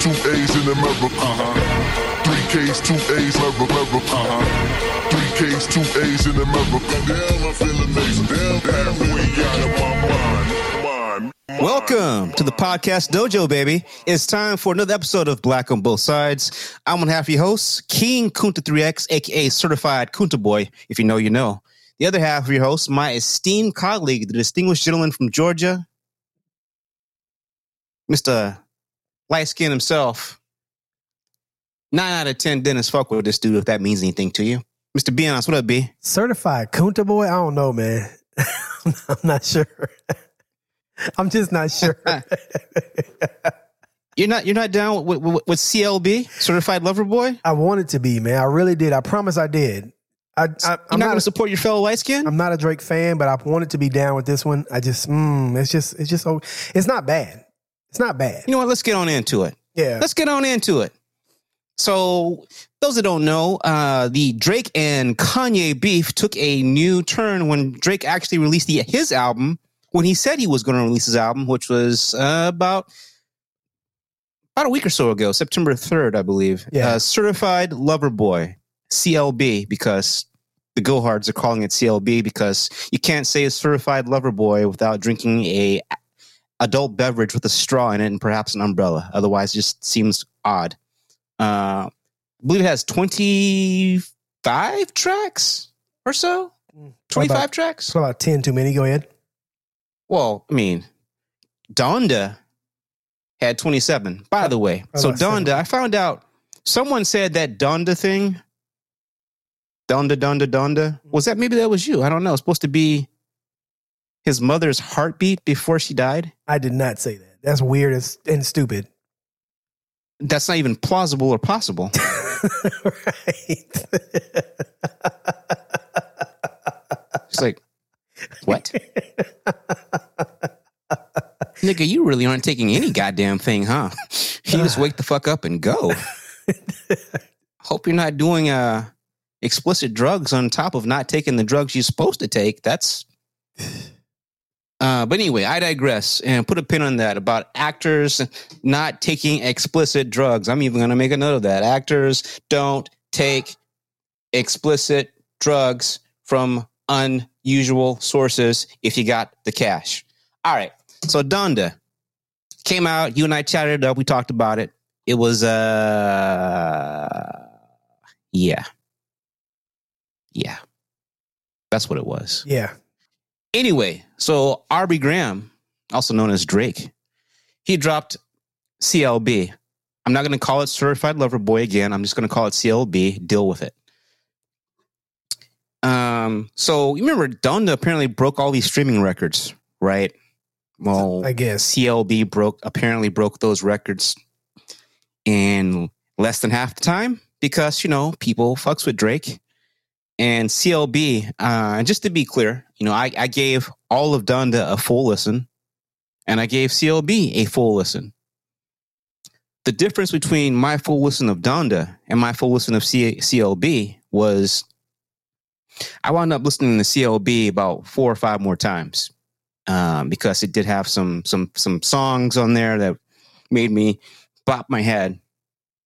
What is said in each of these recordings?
two A's in America. Uh-huh. Three K's, two A's, America. Uh-huh. Three K's, two A's in America. Damn, I feel amazing. Damn, of my mind. mind. Welcome to the podcast dojo, baby. It's time for another episode of Black on Both Sides. I'm one half your host, King Kunta 3X, aka Certified Kunta Boy. If you know, you know. The other half of your host, my esteemed colleague, the distinguished gentleman from Georgia, Mr. Light Skin himself. Nine out of ten dentists fuck with this dude if that means anything to you. Mr. Be honest, what up, B? Certified Kunta boy? I don't know, man. I'm not sure. I'm just not sure. you're not you're not down with, with, with, CLB, Certified Lover Boy? I wanted to be, man. I really did. I promise I did. I, am not, not going to support your fellow light skin. I'm not a Drake fan, but I wanted to be down with this one. I just, mm, it's just, it's just, it's not bad. It's not bad. You know what? Let's get on into it. Yeah. Let's get on into it. So, those that don't know, uh, the Drake and Kanye beef took a new turn when Drake actually released the, his album when he said he was going to release his album, which was uh, about about a week or so ago, September 3rd, I believe. Yeah. Uh, Certified Lover Boy, CLB, because the Gohards are calling it CLB because you can't say a certified lover boy without drinking a adult beverage with a straw in it and perhaps an umbrella. Otherwise, it just seems odd. Uh, I believe it has 25 tracks or so. 25 about, tracks? about 10 too many. Go ahead. Well, I mean, Donda had 27, by the way. So, Donda, seven. I found out someone said that Donda thing, Donda, Donda, Donda, was that maybe that was you? I don't know. It's supposed to be his mother's heartbeat before she died? I did not say that. That's weird and stupid. That's not even plausible or possible. right. It's like, what? Nigga, you really aren't taking any goddamn thing, huh? You just wake the fuck up and go. Hope you're not doing uh explicit drugs on top of not taking the drugs you're supposed to take. That's uh, but anyway, I digress and put a pin on that about actors not taking explicit drugs. I'm even going to make a note of that. Actors don't take explicit drugs from unusual sources if you got the cash. All right. So Donda came out. You and I chatted up. We talked about it. It was, uh, yeah. Yeah. That's what it was. Yeah. Anyway, so Aubrey Graham, also known as Drake, he dropped CLB. I'm not going to call it Certified Lover Boy again. I'm just going to call it CLB. Deal with it. Um, so you remember Donda apparently broke all these streaming records, right? Well, I guess CLB broke apparently broke those records in less than half the time because you know people fucks with Drake and CLB, uh, just to be clear, you know, I, I gave all of Donda a full listen, and I gave CLB a full listen. The difference between my full listen of Donda and my full listen of C- CLB was I wound up listening to CLB about four or five more times um, because it did have some some some songs on there that made me bop my head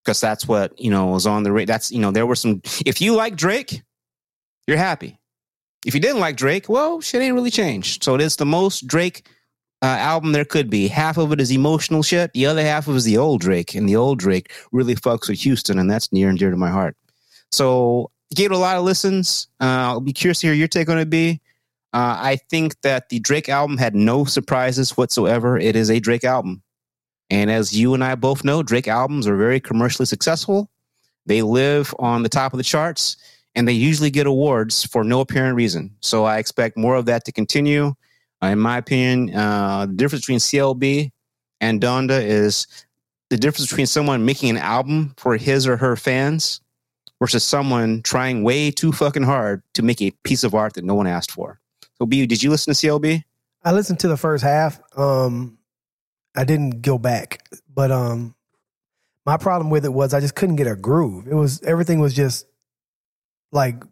because that's what you know was on the rate. That's you know there were some. If you like Drake, you're happy. If you didn't like Drake, well, shit ain't really changed. So it is the most Drake uh, album there could be. Half of it is emotional shit. The other half of it is the old Drake, and the old Drake really fucks with Houston, and that's near and dear to my heart. So gave it a lot of listens. Uh, I'll be curious to hear your take on it. Be uh, I think that the Drake album had no surprises whatsoever. It is a Drake album, and as you and I both know, Drake albums are very commercially successful. They live on the top of the charts and they usually get awards for no apparent reason. So I expect more of that to continue. Uh, in my opinion, uh, the difference between CLB and Donda is the difference between someone making an album for his or her fans versus someone trying way too fucking hard to make a piece of art that no one asked for. So, B, did you listen to CLB? I listened to the first half. Um, I didn't go back, but um, my problem with it was I just couldn't get a groove. It was everything was just like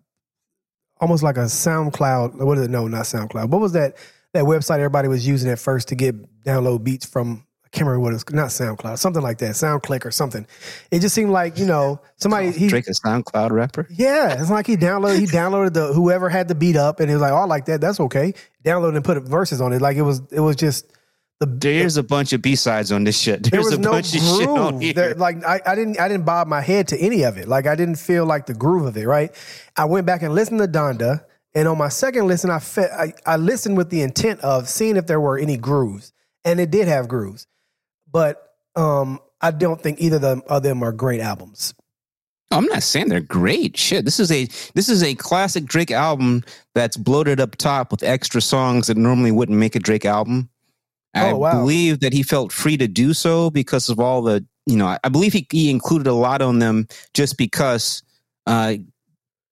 almost like a SoundCloud. What is it? No, not SoundCloud. What was that that website everybody was using at first to get download beats from? I can't remember what it's not SoundCloud, something like that, SoundClick or something. It just seemed like you know somebody he Drake a SoundCloud rapper. yeah, it's like he downloaded he downloaded the whoever had the beat up and it was like, oh, I like that, that's okay. Downloaded and put verses on it. Like it was it was just the There's a bunch of B sides on this shit. there There's was a no bunch of shit on groove. here. There- like I, I didn't I didn't bob my head to any of it. Like I didn't feel like the groove of it. Right. I went back and listened to Donda, and on my second listen, I fe- I, I listened with the intent of seeing if there were any grooves, and it did have grooves, but um, I don't think either of them, of them are great albums. I'm not saying they're great. Shit, this is a this is a classic Drake album that's bloated up top with extra songs that normally wouldn't make a Drake album. I Oh, wow. believe that he felt free to do so because of all the you know. I- believe he, he included a lot on them just because uh,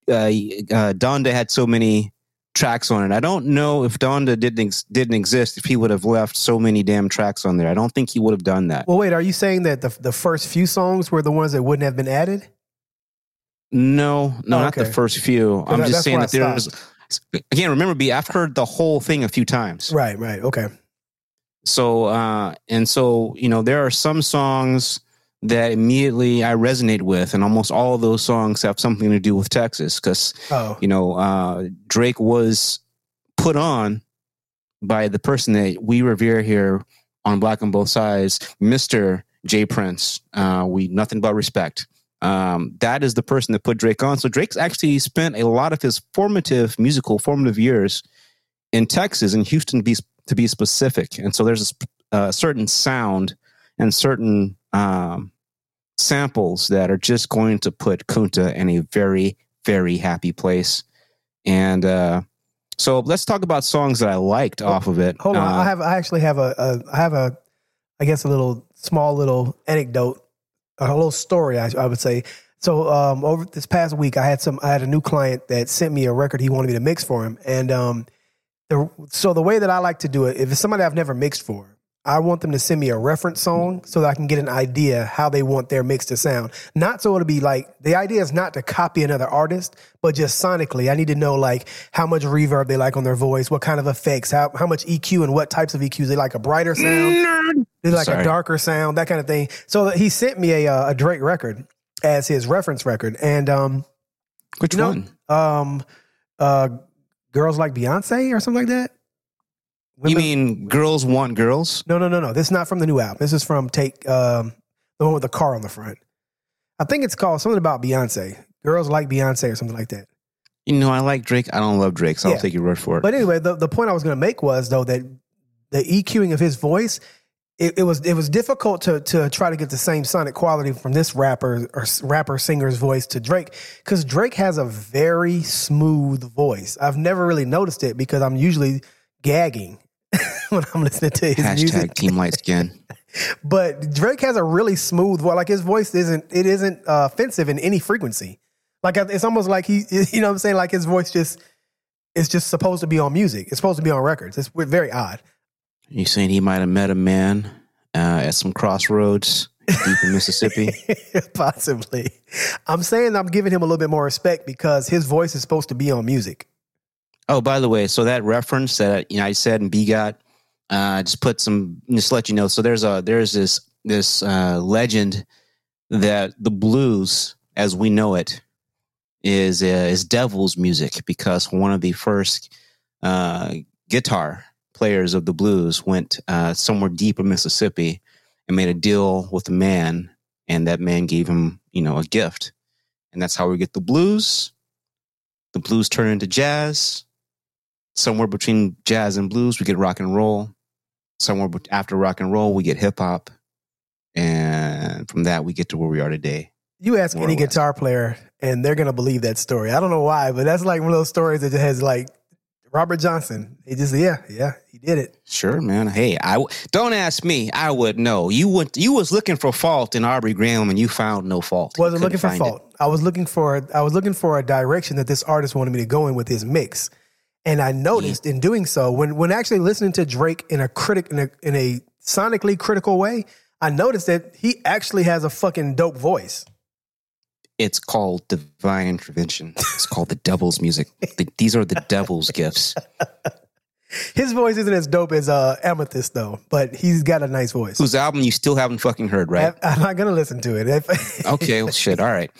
uh, uh, Donda had so many tracks on it. I don't know if Donda didn't ex- didn't exist if he would have left so many damn tracks on there. I don't think he would have done that. Well, wait, are you saying that the the first few songs were the ones that wouldn't have been added? No, no, Oh, not the first few. I'm that- just saying that I there's again. Remember, B, I've heard the whole thing a few times. Right, right, okay. So, uh, and so you know, there are some songs that immediately I resonate with, and almost all of those songs have something to do with Texas because Oh, you know uh, Drake was put on by the person that we revere here on Black on Both Sides, Mister J Prince. Uh, we nothing but respect. Um, that is the person that put Drake on. So Drake's actually spent a lot of his formative musical formative years in Texas, in Houston, to be specific. And so there's a a certain sound and certain um, samples that are just going to put Kunta in a very very happy place. And uh, so let's talk about songs that I liked off of it. hold on. Uh, I have I actually have a, a I have a I guess a little small little anecdote, a little story I, I would say. So um, over this past week, I had some I had a new client that sent me a record he wanted me to mix for him, and um, the so the way that I like to do it, if it's somebody I've never mixed for, I want them to send me a reference song so that I can get an idea how they want their mix to sound. Not so it'll be like the idea is not to copy another artist, but just sonically. I need to know like how much reverb they like on their voice, what kind of effects, how how much EQ and what types of EQs they like. A brighter sound, they like Sorry. a darker sound, that kind of thing. So he sent me a uh, a Drake record as his reference record, and um which you know, one? um uh girls like Beyonce or something like that. You mean girls want girls? no, no, no, no. This is not from the new album. This is from Take um, the one with the car on the front. I think it's called something about Beyonce. Girls like Beyonce or something like that. You know, I like Drake. I don't love Drake, so Yeah. I'll take your word for it. But anyway, the, the point I was going to make was though that the EQing of his voice, it, it was it was difficult to to try to get the same sonic quality from this rapper or rapper singer's voice to Drake because Drake has a very smooth voice. I've never really noticed it because I'm usually gagging when I'm listening to his Hashtag music. Team Light Skin. But Drake has a really smooth voice. Like his voice isn't it isn't uh, offensive in any frequency. Like it's almost like he, you know, what I'm saying like his voice just is just supposed to be on music. It's supposed to be on records. It's very odd. You saying he might have met a man uh, at some crossroads deep in Mississippi? Possibly. I'm saying I'm giving him a little bit more respect because his voice is supposed to be on music. Oh, by the way, so that reference that you know I said and B got, uh, just put some just to let you know. So there's a there's this this uh, legend that the blues, as we know it, is uh, is devil's music because one of the first uh, guitar players of the blues went uh, somewhere deep in Mississippi and made a deal with a man, and that man gave him you know a gift, and that's how we get the blues. The blues turn into jazz somewhere between jazz and blues, we get rock and roll. Somewhere after rock and roll, we get hip hop. And from that, we get to where we are today. You ask More any guitar player, and they're gonna believe that story. I don't know why, but that's like one of those stories that has like Robert Johnson. He just yeah, yeah, he did it. Sure, man. Hey, I w- don't ask me. I would know. You went. You was looking for fault in Aubrey Graham, and you found no fault. Wasn't looking for find it. fault. I was looking for I was looking for a direction that this artist wanted me to go in with his mix. And I noticed in doing so, when when actually listening to Drake in a critic in a in a sonically critical way, I noticed that he actually has a fucking dope voice. It's called divine intervention. It's called the devil's music. The- these are the devil's gifts. His voice isn't as dope as uh, Amethyst though, but he's got a nice voice. Whose album you still haven't fucking heard, right? I, am not gonna listen to it. Okay, well, shit. All right.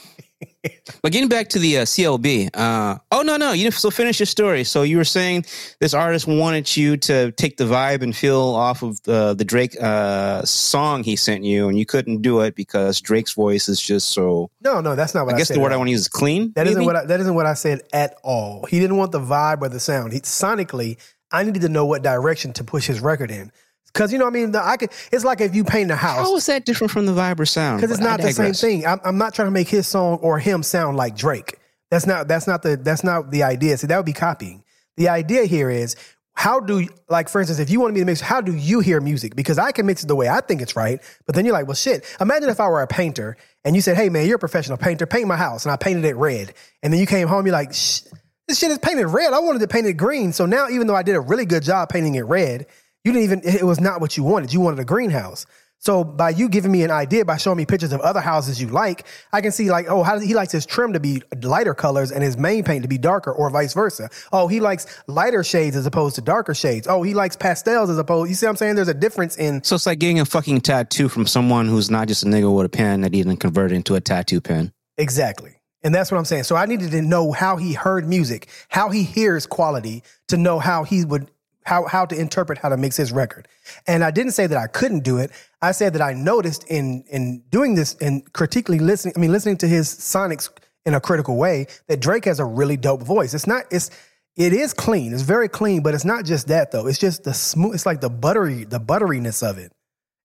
But getting back to the uh, CLB, uh, oh no, no, you didn't still finish your story. So you were saying this artist wanted you to take the vibe and feel off of the the Drake uh, song he sent you, and you couldn't do it because Drake's voice is just so. no, no, that's not what I, I guess said the word I want to use is clean. That isn't what I, that isn't what I said at all. He didn't want the vibe or the sound. He sonically, I needed to know what direction to push his record in. Because you know, what I mean, the, I could. It's like if you paint a house. How is that different from the vibe or sound? because it's not the same thing. I'm, I'm not trying to make his song or him sound like Drake. That's not that's not the that's not the idea. See, that would be copying. The idea here is how do like for instance, if you wanted me to mix, how do you hear music? Because I can mix it the way I think it's right, but then you're like, well, shit. Imagine if I were a painter and you said, hey man, you're a professional painter, paint my house, and I painted it red, and then you came home, you're like, Shh, this shit is painted red. I wanted to paint it green. So now, even though I did a really good job painting it red, you didn't even. It was not what you wanted. You wanted a greenhouse. So by you giving me an idea, by showing me pictures of other houses you like, I can see like, oh, how does he likes his trim to be lighter colors and his main paint to be darker, or vice versa. Oh, he likes lighter shades as opposed to darker shades. Oh, he likes pastels as opposed. You see what I'm saying? There's a difference in So it's like getting a fucking tattoo from someone who's not just a nigga with a pen that he didn't convert into a tattoo pen. Exactly. And that's what I'm saying. So I needed to know how he heard music, how he hears quality to know how he would how how to interpret how to mix his record. And I didn't say that I couldn't do it. I said that I noticed in in doing this and critically listening, I mean listening to his sonics in a critical way that Drake has a really dope voice. It's not it's it is clean. It's very clean, but it's not just that though. It's just the smooth it's like the buttery the butteriness of it.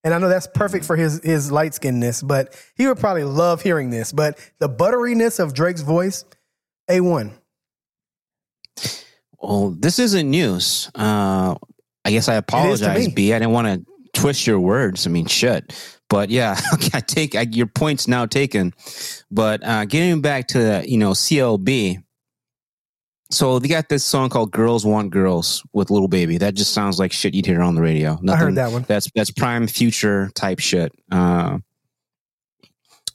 And I know that's perfect for his his light skinnedness, but he would probably love hearing this. But the butteriness of Drake's voice, a one. Well, this isn't news. Uh, I guess I apologize. B. I didn't want to twist your words. I mean, shit. But yeah, I take I, your point's now taken. But uh, getting back to you know CLB. So they got this song called "Girls Want Girls" with Little Baby. That just sounds like shit you'd hear on the radio. I Nothing, heard that one. That's that's prime future type shit. Uh,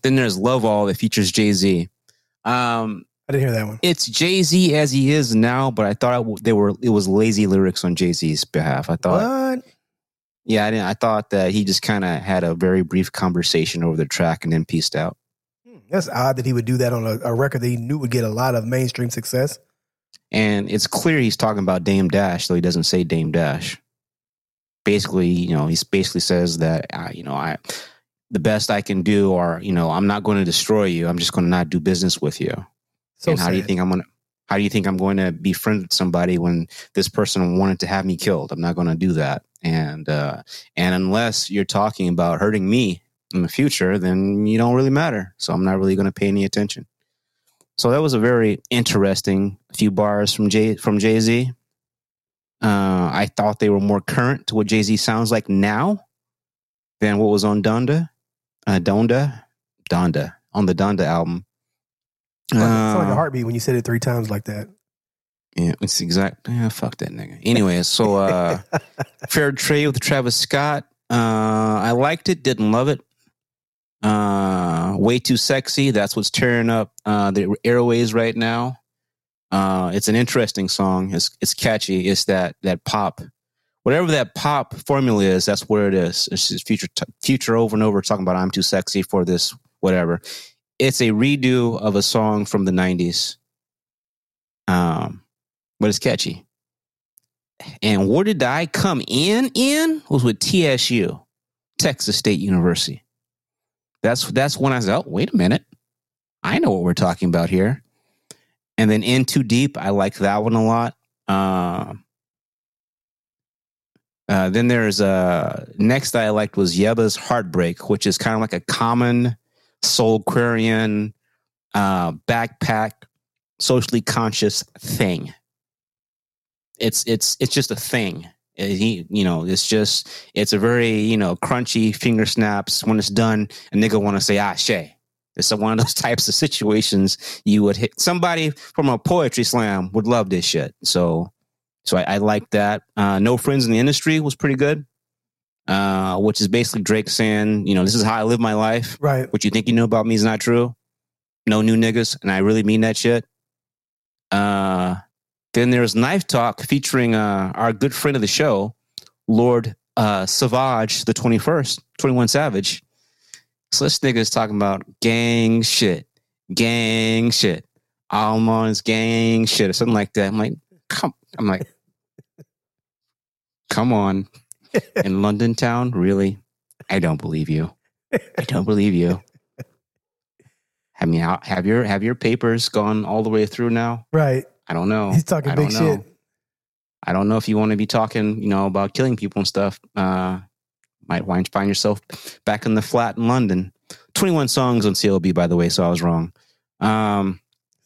then there's "Love All" that features Jay Z. Um, I didn't hear that one. it's Jay Z as he is now, but I thought they were it was lazy lyrics on Jay Z's behalf. I thought, What? yeah, I didn't. I thought that he just kind of had a very brief conversation over the track and then pieced out. Hmm, That's odd that he would do that on a, a record that he knew would get a lot of mainstream success. And it's clear he's talking about Dame Dash, though he doesn't say Dame Dash. Basically, you know, he basically says that, uh, you know, I the best I can do, or you know, I'm not going to destroy you. I'm just going to not do business with you. So and how do you think I'm gonna? How do you think I'm going to be friends with somebody when this person wanted to have me killed? I'm not going to do that. And uh, and unless you're talking about hurting me in the future, then you don't really matter. So I'm not really going to pay any attention. So that was a very interesting few bars from Jay from Jay Z. Uh, I thought they were more current to what Jay Z sounds like now than what was on Donda, uh, Donda, Donda on the Donda album. It's like, it's like a heartbeat when you said it three times like that. yeah, it's exact. Yeah, fuck that nigga. Anyway, so uh, Fair Trade with Travis Scott. Uh, I liked it, didn't love it. Uh, way too sexy. That's what's tearing up uh, the airways right now. Uh, it's an interesting song. It's it's catchy. It's that that pop, whatever that pop formula is. That's where it is. It's just future future over and over talking about I'm too sexy for this whatever. It's a redo of a song from the '90s. Um, but it's catchy. And where did I come in? In was with TSU, Texas State University. That's that's when I was oh wait a minute, I know what we're talking about here. And then in too deep, I like that one a lot. Uh, uh, then there's uh next I liked was Yebba's Heartbreak, which is kind of like a common Soulquarian uh, backpack, socially conscious thing it's it's it's just a thing. Uh, He, you know, it's just it's a very you know crunchy finger snaps. When it's done, a nigga want to say ah shay. It's a- one of those types of situations you would hit somebody from a poetry slam would love this shit. So, so I, I like that. Uh, no friends in the industry was pretty good. Uh, which is basically Drake saying, you know, this is how I live my life. Right. What you think you know about me is not true. No new niggas, and I really mean that shit. Uh, Then there's Knife Talk featuring uh, our good friend of the show, Lord uh, Savage, the 21st, 21 Savage. So this nigga is talking about gang shit, gang shit, almonds, gang shit, or something like that. I'm like, come, I'm like, come on, in London town, really? I don't believe you. I don't believe you. I mean, have your have your papers gone all the way through now? Right. I don't know. He's talking I big know. shit. I don't know if you want to be talking, you know, about killing people and stuff. Uh, might wind find yourself back in the flat in London. Twenty one songs on CLB, by the way, so I was wrong. Um,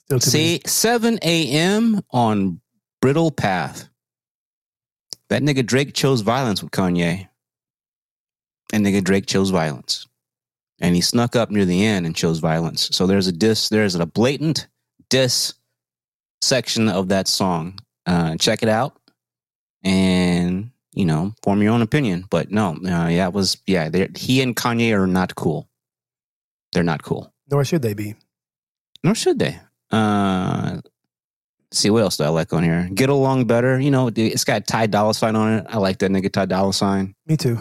Still too many. see, seven a.m. on Bridle Path. That nigga Drake chose violence with Kanye. And nigga Drake chose violence. And he snuck up near the end and chose violence. So there's a diss, there's a blatant diss section of that song. Uh, check it out and, you know, form your own opinion. But no, uh, yeah, it was, yeah, he and Kanye are not cool. They're not cool. Nor should they be. Nor should they. Uh, see what else do I like on here? Get along better. You know, it's got Ty Dolla Sign on it. I like that nigga Ty Dolla Sign. Me too.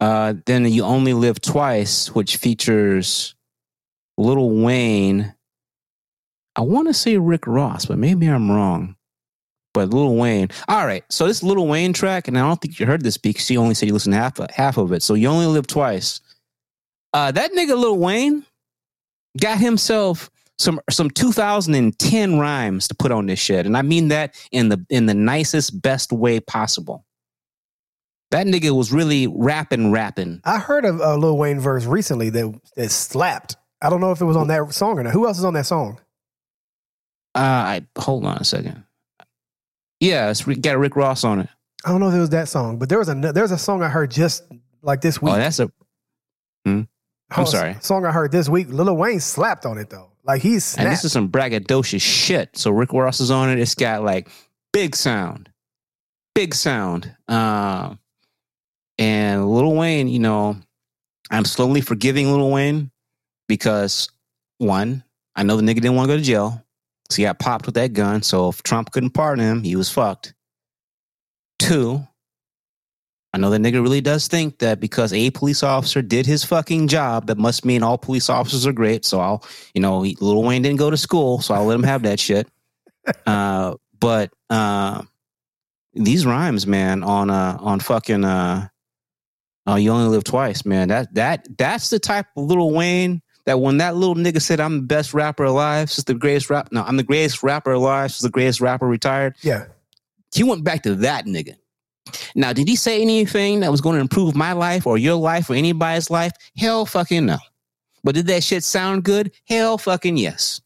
Uh, then you only live twice, which features Little Wayne. I want to say Rick Ross, but maybe I'm wrong. But Little Wayne. All right, so this Little Wayne track, and I don't think you heard this because you only said you listened to half half of it. So you only live twice. Uh, that nigga Little Wayne got himself some some 2010 rhymes to put on this shit, and I mean that in the in the nicest, best way possible. That nigga was really rapping, rapping. I heard of a Lil Wayne verse recently that that slapped. I don't know if it was on that song or not. Who else is on that song? Uh, I hold on a second. Yeah, it's got Rick Ross on it. I don't know if it was that song, but there was a there's a song I heard just like this week. Oh, that's a I'm Oh, sorry. Song I heard this week. Lil Wayne slapped on it though. Like he's and this is some braggadocious shit. So Rick Ross is on it. It's got like big sound, big sound. Um, and Lil Wayne, you know, I'm slowly forgiving Lil Wayne because one, I know the nigga didn't want to go to jail, so he got popped with that gun. So if Trump couldn't pardon him, he was fucked. Two, I know that nigga really does think that because a police officer did his fucking job, that must mean all police officers are great. So I'll, you know, he, Lil Wayne didn't go to school, so I'll let him have that shit. Uh, but uh, these rhymes, man, on uh, on fucking uh, uh, you only live twice, man. That that that's the type of Lil Wayne that when that little nigga said I'm the best rapper alive, since the greatest rap, no, I'm the greatest rapper alive, since the greatest rapper retired. yeah. He went back to that nigga. Now, did he say anything that was going to improve my life or your life or anybody's life? Hell fucking no. But did that shit sound good? Hell fucking yes.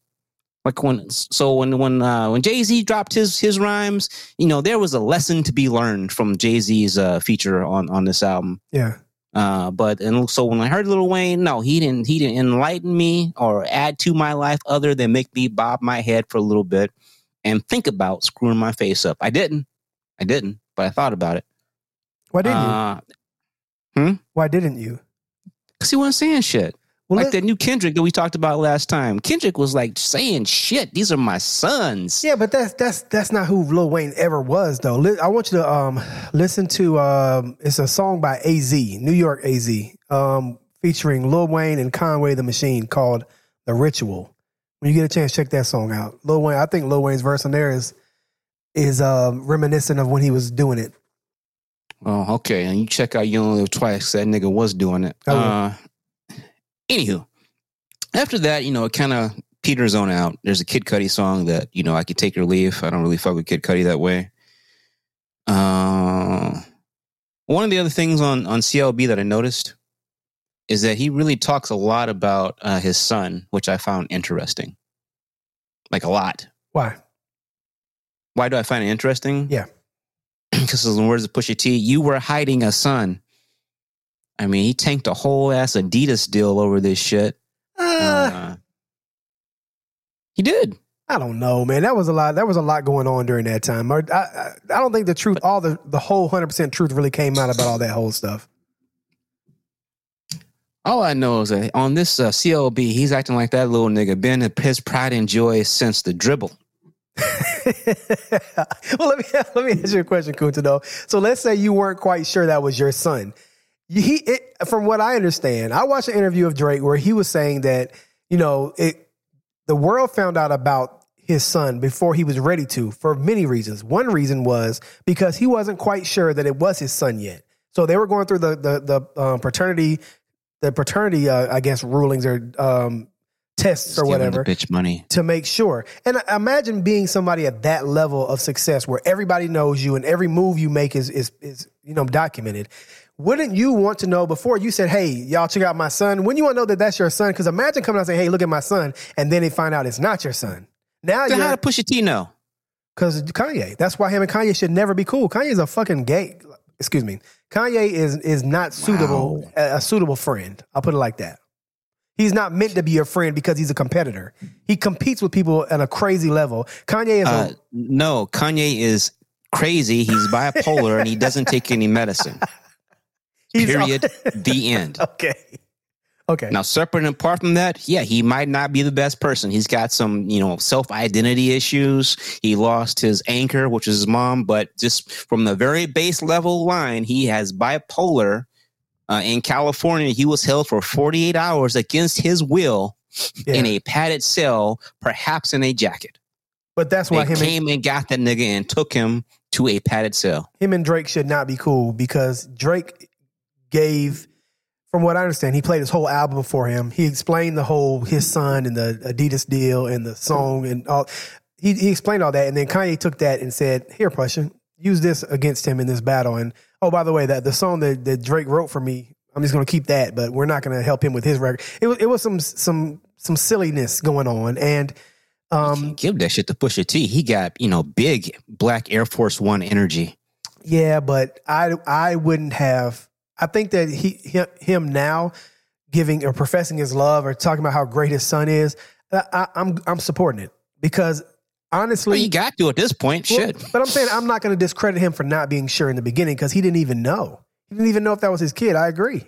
Like when so when when uh, when Jay Z dropped his his rhymes, you know there was a lesson to be learned from Jay Z's uh, feature on on this album. Yeah. Uh, but and so when I heard Little Wayne, no, he didn't he didn't enlighten me or add to my life other than make me bob my head for a little bit and think about screwing my face up. I didn't, I didn't, but I thought about it. Why didn't you? Uh, Why didn't you? Cause he wasn't saying shit. Well, like let- that new Kendrick that we talked about last time. Kendrick was like saying shit. These are my sons. Yeah, but that's that's that's not who Lil Wayne ever was though. I want you to um listen to um it's a song by AZ, New York AZ, um featuring Lil Wayne and Conway the Machine called The Ritual. When you get a chance, check that song out. Lil Wayne, I think Lil Wayne's verse on there is is um reminiscent of when he was doing it. Oh, okay. And you check out You Only Live Twice. That nigga was doing it. I will. Uh, anywho, after that, you know, it kind of peters on out. There's a Kid Cudi song that you know I could take or leave. I don't really fuck with Kid Cudi that way. Uh, one of the other things on on CLB that I noticed is that he really talks a lot about uh, his son, which I found interesting. Like a lot. Why? Why do I find it interesting? Yeah. Because in the words of Pusha T, you were hiding a son. I mean, he tanked a whole ass Adidas deal over this shit. Uh, Uh, he did. I don't know, man. That was a lot. That was a lot going on during that time. I, I, I don't think the truth, all the the whole hundred percent truth, really came out about all that whole stuff. All I know is that on this uh, CLB, he's acting like that little nigga been in his pride and joy since the dribble. well, let me let me ask you a question, Kunta. Though, so let's say you weren't quite sure that was your son. He, it, from what I understand, I watched an interview of Drake where he was saying that you know it, the world found out about his son before he was ready to for many reasons. One reason was because he wasn't quite sure that it was his son yet. So they were going through the the the um, paternity the paternity uh, I guess rulings or um, tests Just or whatever bitch money. to make sure. And imagine being somebody at that level of success where everybody knows you and every move you make is is is you know documented. Wouldn't you want to know before you said, "Hey, y'all check out my son"? Wouldn't you want to know that that's your son? Because imagine coming out and saying, "Hey, look at my son," and then they find out it's not your son. Now So how to Pusha T know? because Kanye. That's why him and Kanye should never be cool. Kanye's a fucking gay. Excuse me. Kanye is is not suitable Wow. a, a suitable friend. I'll put it like that. He's not meant to be your friend because he's a competitor. He competes with people at a crazy level. Kanye is Uh, a, no, Kanye is crazy. He's bipolar and he doesn't take any medicine. he's Period. the end. okay. Okay. Now, separate and apart from that, yeah, he might not be the best person. He's got some, you know, self identity issues. He lost his anchor, which is his mom, but just from the very base level line, he has bipolar. Uh, in California, he was held for 48 hours against his will Yeah. in a padded cell, perhaps in a jacket. but that's why They him and, came and got that nigga and took him to a padded cell. him and Drake should not be cool because Drake gave, from what I understand, he played his whole album for him. He explained the whole his son and the Adidas deal and the song and all. He he explained all that, and then Kanye took that and said, "Here, Pusha, use this against him in this battle." And oh, by the way, that the song that, that Drake wrote for me, I'm just going to keep that, but we're not going to help him with his record. It was it was some some some silliness going on, and um, Give that shit to Pusha T. He got, you know, big black Air Force One energy. Yeah, but I I wouldn't have. I think that he him, him now giving or professing his love or talking about how great his son is. I, I, I'm I'm supporting it because honestly, Well, you got to at this point. well, Shit. But I'm saying I'm not going to discredit him for not being sure in the beginning because he didn't even know. He didn't even know if that was his kid. I agree.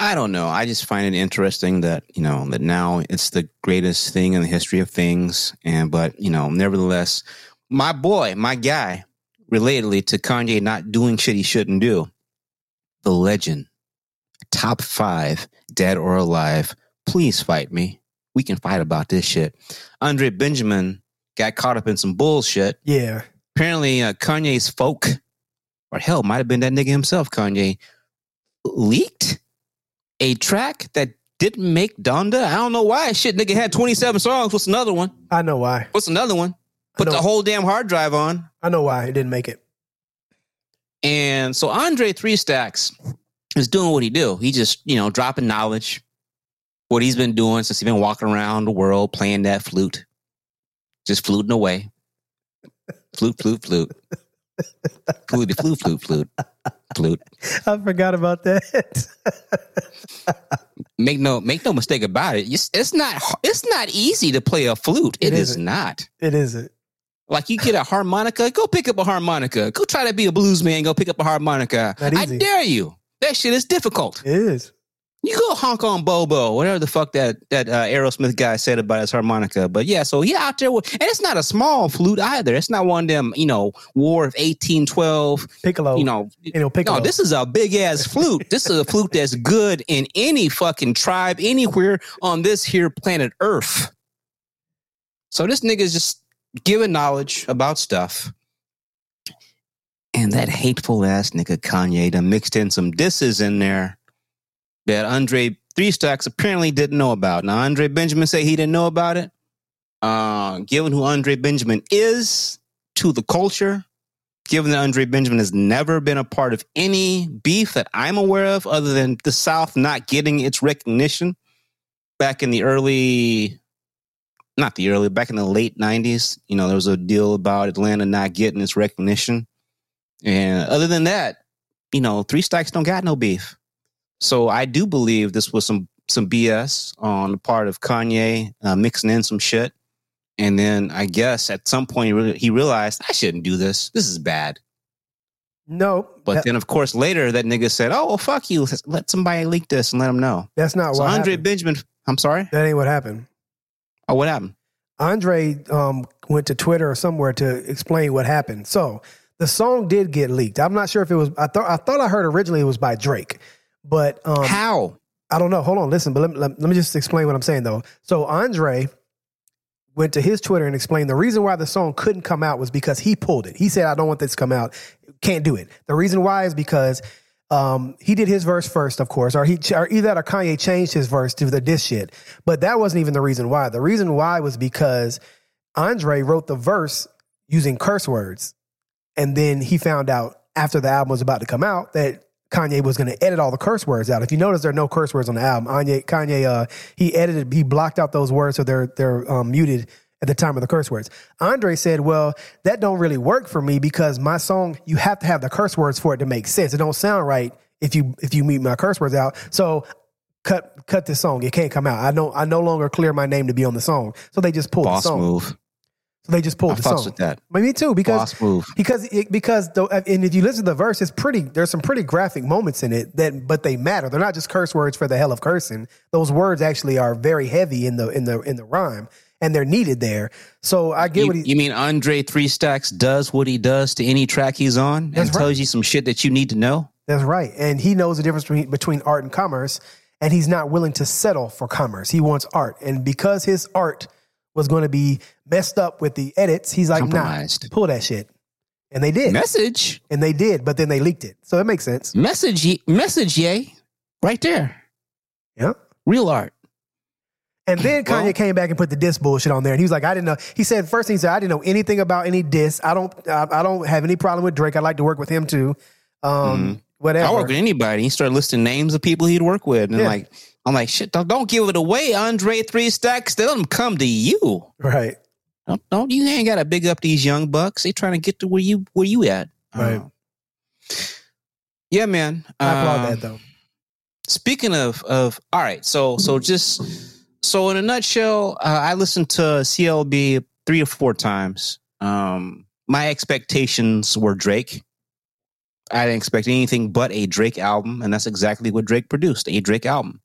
I don't know. I just find it interesting that, you know, that now it's the greatest thing in the history of things. And, but, you know, nevertheless, my boy, my guy, relatedly to Kanye not doing shit he shouldn't do, the legend, top five, dead or alive, please fight me. We can fight about this shit. Andre Benjamin got caught up in some bullshit. Yeah, Apparently, uh, Kanye's folk, or hell, might have been that nigga himself, Kanye, leaked a track that didn't make Donda. I don't know why. Shit, nigga had 27 songs. What's another one? I know why. What's another one? Put the whole damn hard drive on. I know why it didn't make it. And so Andre Three Stacks is doing what he do. He just, you know, dropping knowledge. What he's been doing since he's been walking around the world playing that flute. Just fluting away. Flute, flute, flute. Flute, flute, flute, flute. Flute. I forgot about that. Make no make no mistake about it. It's, it's not it's not easy to play a flute. It it isn't. it isn't. Like you get a harmonica, go pick up a harmonica. Go try to be a blues man. Go pick up a harmonica. I dare you. That shit is difficult. It is. You go honk on Bobo, whatever the fuck that that uh, Aerosmith guy said about his harmonica. But yeah, so he out there with, and it's not a small flute either. It's not one of them, you know, War of eighteen twelve. Piccolo. You know, you know, Piccolo. no, this is a big ass flute. this is a flute that's good in any fucking tribe anywhere on this here planet Earth. So this nigga's just giving knowledge about stuff. And that hateful ass nigga Kanye done mixed in some disses in there that Andre Three Stacks apparently didn't know about. Now Andre Benjamin said he didn't know about it. Uh, given who Andre Benjamin is to the culture, given that Andre Benjamin has never been a part of any beef that I'm aware of, other than the South not getting its recognition back in the early, not the early, back in the late 90s. You know, there was a deal about Atlanta not getting its recognition. And other than that, you know, Three Stacks don't got no beef. So I do believe this was some some BS on the part of Kanye uh, mixing in some shit. And then I guess at some point he, re- he realized I shouldn't do this. This is bad. no, But that- then, of course, later that nigga said, "Oh, well, fuck you. Let somebody leak this and let them know." that's not So what Andre happened. Benjamin, I'm sorry. That ain't what happened. Oh, what happened? Andre um, went to Twitter or somewhere to explain what happened. So the song did get leaked. I'm not sure if it was. I thought I thought I heard originally it was by Drake, but um, How? I don't know. Hold on, listen. But let, let, let me just explain what I'm saying though. So Andre went to his Twitter and explained the reason why the song couldn't come out was because he pulled it. He said, "I don't want this to come out. Can't do it." The reason why is because um, he did his verse first, of course, or he or either that or Kanye changed his verse to the diss shit. But that wasn't even the reason why. The reason why was because Andre wrote the verse using curse words, and then he found out after the album was about to come out that Kanye was going to edit all the curse words out. If you notice, there are no curse words on the album. Kanye, Kanye, uh, he edited, he blocked out those words so they're they're um, muted at the time of the curse words. Andre said, "Well, that don't really work for me because my song you have to have the curse words for it to make sense. It don't sound right if you if you mute my curse words out. So." Cut cut this song. It can't come out. I know I no longer clear my name to be on the song. So they just pulled Boss the song. move. So they just pulled I the song. with that. But me too, because because it, because the uh, and if you listen to the verse, it's pretty. There's some pretty graphic moments in it that, but they matter. They're not just curse words for the hell of cursing. Those words actually are very heavy in the in the in the rhyme, and they're needed there. So I get You, what he. you mean Andre Three Stacks does what he does to any track he's on and right. tells you some shit that you need to know? That's right, and he knows the difference between, between art and commerce, and he's not willing to settle for commerce. He wants art, and because his art was going to be messed up with the edits, he's like, "Nah, pull that shit," and they did, Message, and they did, but then they leaked it, so it makes sense. message, ye- message, yay, right there. Yeah. Real art. And then Kanye Well- came back and put the diss bullshit on there, and he was like, "I didn't know." He said first thing he said, "I didn't know anything about any diss. I don't, I, I don't have any problem with Drake. I'd like to work with him too. Um, whatever." I work with anybody. He started listing names of people he'd work with, and Yeah. like, I'm like, shit, don't, don't give it away, Andre Three Stacks. They let them come to you. right, Don't, don't you ain't got to big up these young bucks. They trying to get to where you where you at. Right. Uh, yeah, man. I applaud Um, that though. Speaking of of all right, so so just so in a nutshell, uh, I listened to CLB three or four times. Um, my expectations were Drake. I didn't expect anything but a Drake album, and that's exactly what Drake produced a Drake album.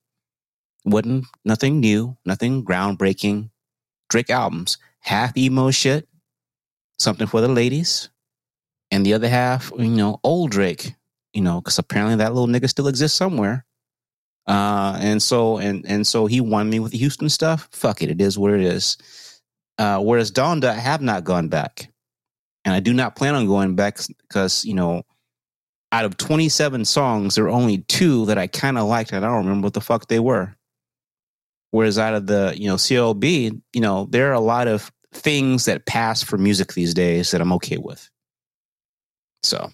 Wasn't nothing new, nothing groundbreaking. Drake albums, half emo shit, something for the ladies, and the other half, you know, old Drake, you know, because apparently that little nigga still exists somewhere. Uh, and so and and so he won me with the Houston stuff. Fuck it, it is what it is. Uh, whereas Donda, I have not gone back, and I do not plan on going back because you know, out of twenty seven songs, there are only two that I kind of liked, and I don't remember what the fuck they were. Whereas out of the you know CLB, you know, there are a lot of things that pass for music these days that I'm okay with. So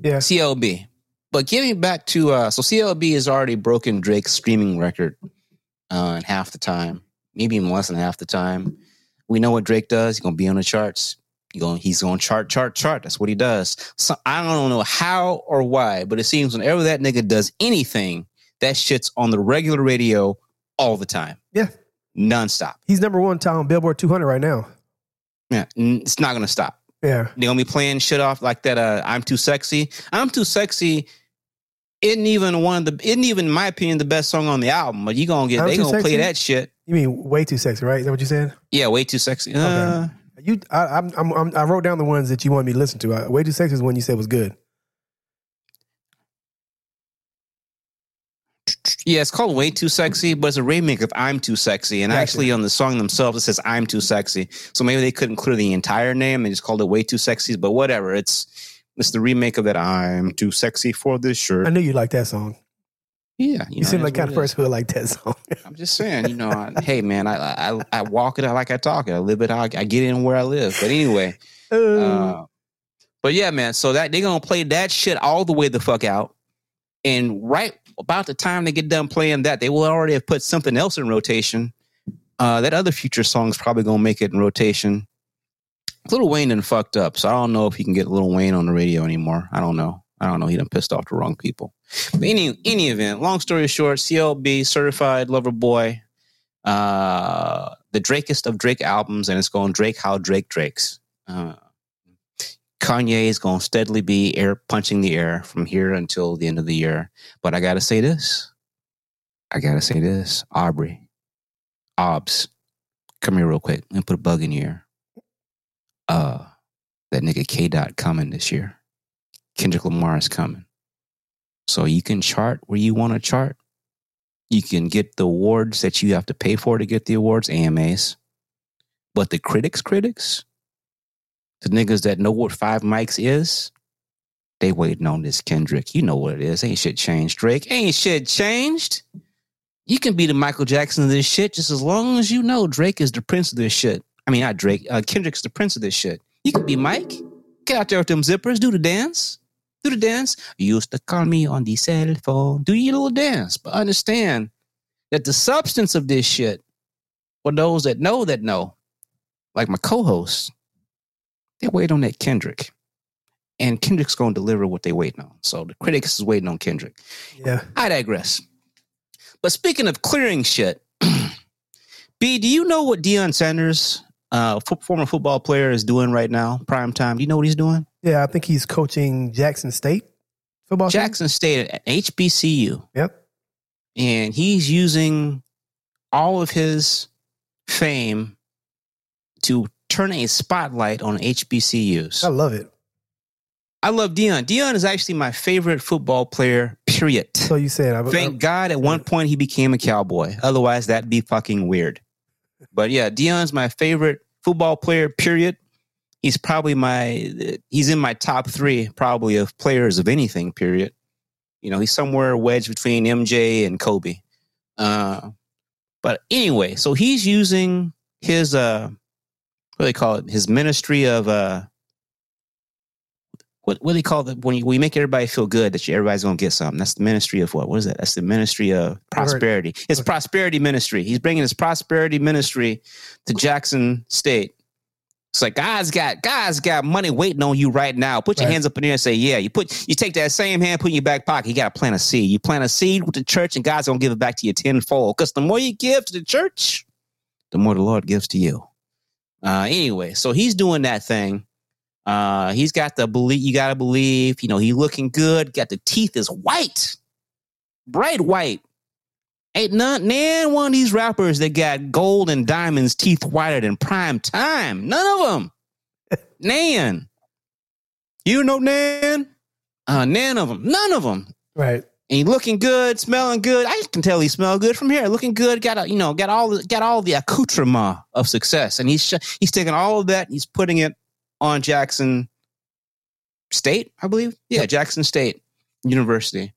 Yeah, CLB. But getting back to uh so CLB has already broken Drake's streaming record uh in half the time, maybe even less than half the time. We know what Drake does. He's gonna be on the charts. He going he's gonna chart, chart, chart. That's what he does. So I don't know how or why, but it seems whenever that nigga does anything, that shit's on the regular radio all the time. Yeah. Nonstop. he's number one on Billboard 200 right now. Yeah. It's not gonna stop. Yeah, They're gonna be playing shit off like that. Uh, I'm too sexy. I'm too sexy. Isn't even one of the. Isn't even in my opinion the best song on the album. But you gonna get. I'm they Too gonna play that shit. you mean way too sexy, right? Is that what you said? Yeah, way too sexy. Uh, You, I, I'm, I'm, I'm, wrote down the ones that you wanted me to listen to. Uh, way too sexy is one you said was good. Yeah, it's called way too sexy, but it's a remake of I'm too sexy. And Gotcha. actually, on the song themselves, it says I'm too sexy. So maybe they couldn't clear the entire name. They just called it way too sexy. But whatever. It's it's the remake of that I'm too sexy for this shirt. I knew you liked that song. yeah, You, know, seem like kind of person who would like that song. I'm just saying, you know, I, hey man, I, I I walk it like I talk it. I live it how I, I get in where I live. But anyway, uh, but yeah, man. So that they're gonna play that shit all the way the fuck out, and right about the time they get done playing that, they will already have put something else in rotation. Uh, that other future song's probably gonna make it in rotation. Little Wayne done fucked up, so I don't know if he can get Little Wayne on the radio anymore. I don't know. I don't know. He done pissed off the wrong people. But any any event, long story short, CLB certified lover boy, uh, the Drakest of Drake albums, and it's going Drake how Drake Drakes. Uh, Kanye is going to steadily be air punching the air from here until the end of the year. But I got to say this. I got to say this. Aubrey, Obs, come here real quick. and put a bug in your ear. Uh, that nigga K Dot coming this year. Kendrick Lamar is coming. So you can chart where you want to chart. You can get the awards that you have to pay for to get the awards, AMAs. But the critics, critics, the niggas that know what five mics is, they waiting on this Kendrick. You know what it is. Ain't shit changed, Drake. Ain't shit changed. You can be the Michael Jackson of this shit just as long as you know Drake is the prince of this shit. I mean, not Drake. Uh, Kendrick's the prince of this shit. You can be Mike. Get out there with them zippers. Do the dance. Do the dance. You used to call me on the cell phone. Do your little dance. But understand that the substance of this shit, for those that know that know, like my co-host, they wait on that Kendrick. And Kendrick's going to deliver what they waiting on. So the critics is waiting on Kendrick. Yeah. I digress. But speaking of clearing shit, B, do you know what Deion Sanders, uh, fo- former football player, is doing right now? Prime time. Do you know what he's doing? Yeah, I think he's coaching Jackson State football. team. Jackson State at HBCU, Yep. and he's using all of his fame to turn a spotlight on HBCUs. I love it. I love Deion. Deion is actually my favorite football player. Period. So you said, I, Thank God at one point he became a cowboy. Otherwise, that'd be fucking weird. But yeah, Deion's my favorite football player, period. He's probably my, he's in my top three, probably, of players of anything, period. You know, he's somewhere wedged between MJ and Kobe. Uh, but anyway, so he's using his, uh, what do they call it? His ministry of, uh, what, what do they call it when you, when you make everybody feel good that you, everybody's going to get something? That's the ministry of what? What is that? That's the ministry of prosperity. It's prosperity ministry. He's bringing his prosperity ministry to Jackson State. It's like God's got God's got money waiting on you right now. Put your Right. hands up in the air and say, "Yeah." You put you take that same hand, put it in your back pocket. You got to plant a seed. You plant a seed with the church, and God's gonna give it back to you tenfold. Because the more you give to the church, the more the Lord gives to you. Uh, anyway, so he's doing that thing. Uh, he's got the believe. You got to believe. You know, he looking good. Got the teeth is white, bright white. Ain't none, nan one of these rappers that got gold and diamonds teeth whiter than prime time. None of them. Nan. You know Nan? Uh, none of them. None of them. right. And he looking good, smelling good. I can tell he smell good from here. Looking good, got a, you know, got all the, got all the accoutrement of success, and he's sh- he's taking all of that. And he's putting it on Jackson State, I believe. Yeah, Yep. Jackson State University.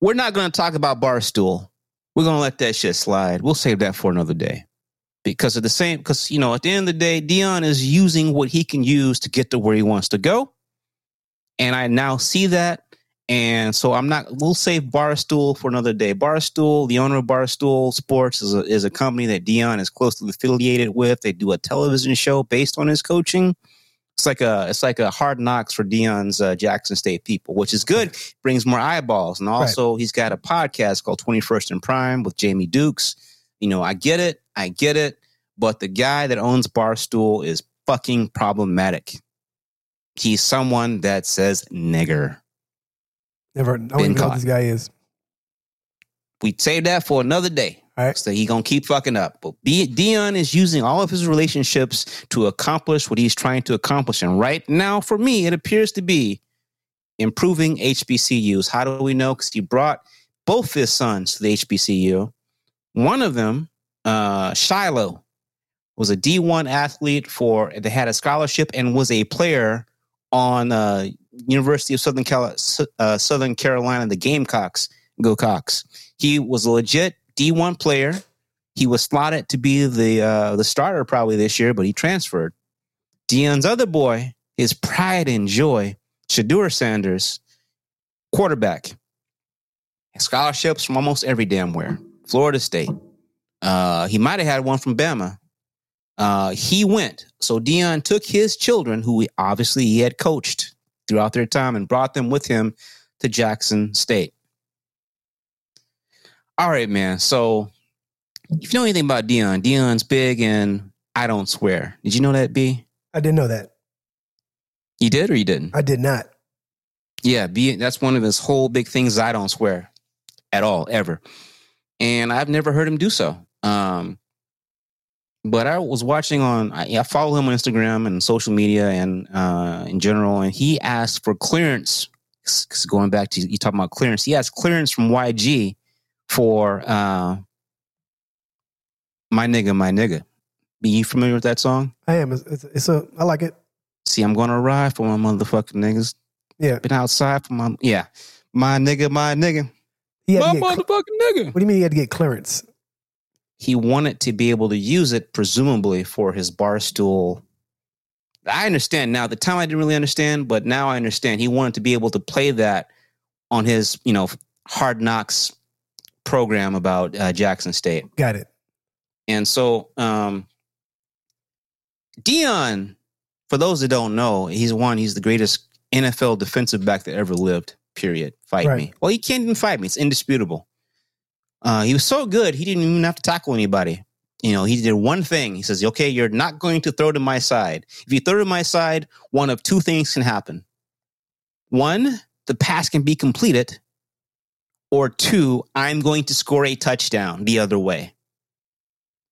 We're not going to talk about Barstool. We're going to let that shit slide. We'll save that for another day. Because of the same, because, you know, at the end of the day, Deion is using what he can use to get to where he wants to go. And I now see that. And so I'm not, we'll save Barstool for another day. Barstool, the owner of Barstool Sports, is a, is a company that Deion is closely affiliated with. They do a television show based on his coaching. It's like a it's like a hard knocks for Deion's uh, Jackson State people, which is good. Brings more eyeballs, and also he's got a podcast called Twenty First and Prime with Jamie Dukes. You know, I get it, I get it, but the guy that owns Barstool is fucking problematic. He's someone that says nigger. Never. I don't know who this guy is. We save that for another day. All right. So he gonna keep fucking up. But B- Deion is using all of his relationships to accomplish what he's trying to accomplish. And right now, for me, it appears to be improving HBCUs. How do we know? Because he brought both his sons to the HBCU. One of them, uh, Shiloh, was a D1 athlete for they had a scholarship and was a player on uh, University of Southern Cal- uh, Southern Carolina, the Gamecocks. Go Cox. He was a legit D1 player. He was slotted to be the uh, the starter probably this year, but he transferred. Deion's other boy, his pride and joy, Shedeur Sanders, quarterback. Scholarships from almost every damn where. Florida State. Uh, he might have had one from Bama. Uh, he went. So Deion took his children, who obviously he had coached throughout their time, and brought them with him to Jackson State. All right, man. So if you know anything about Deion, Deion's big and I don't swear. Did you know that, B? I didn't know that. You did or you didn't? I did not. Yeah, B, that's one of his whole big things. I don't swear at all, ever. And I've never heard him do so. Um, but I was watching on. I, I follow him on Instagram and social media and uh, in general, and he asked for clearance. Cause going back to you talking about clearance, he asked clearance from YG for uh, my nigga, my nigga. Be you familiar with that song? I am. It's, it's, it's a. I like it. See, I'm gonna ride for my motherfucking niggas. Yeah. Been outside for my yeah, my nigga, my nigga, my get, cl- motherfucking nigga. what do you mean he had to get clearance? He wanted to be able to use it, presumably for his bar stool. I understand now. At the time, I didn't really understand, but now I understand. He wanted to be able to play that on his, you know, Hard Knocks program about uh, Jackson State, Got it. and so um, Deion. For those that don't know, he's one. He's the greatest NFL defensive back that ever lived. Period. Fight Right. me. Well, he can't even fight me. It's indisputable. Uh, he was so good, he didn't even have to tackle anybody. You know, he did one thing. He says, okay, you're not going to throw to my side. If you throw to my side, one of two things can happen. One, the pass can be completed, or two, I'm going to score a touchdown the other way.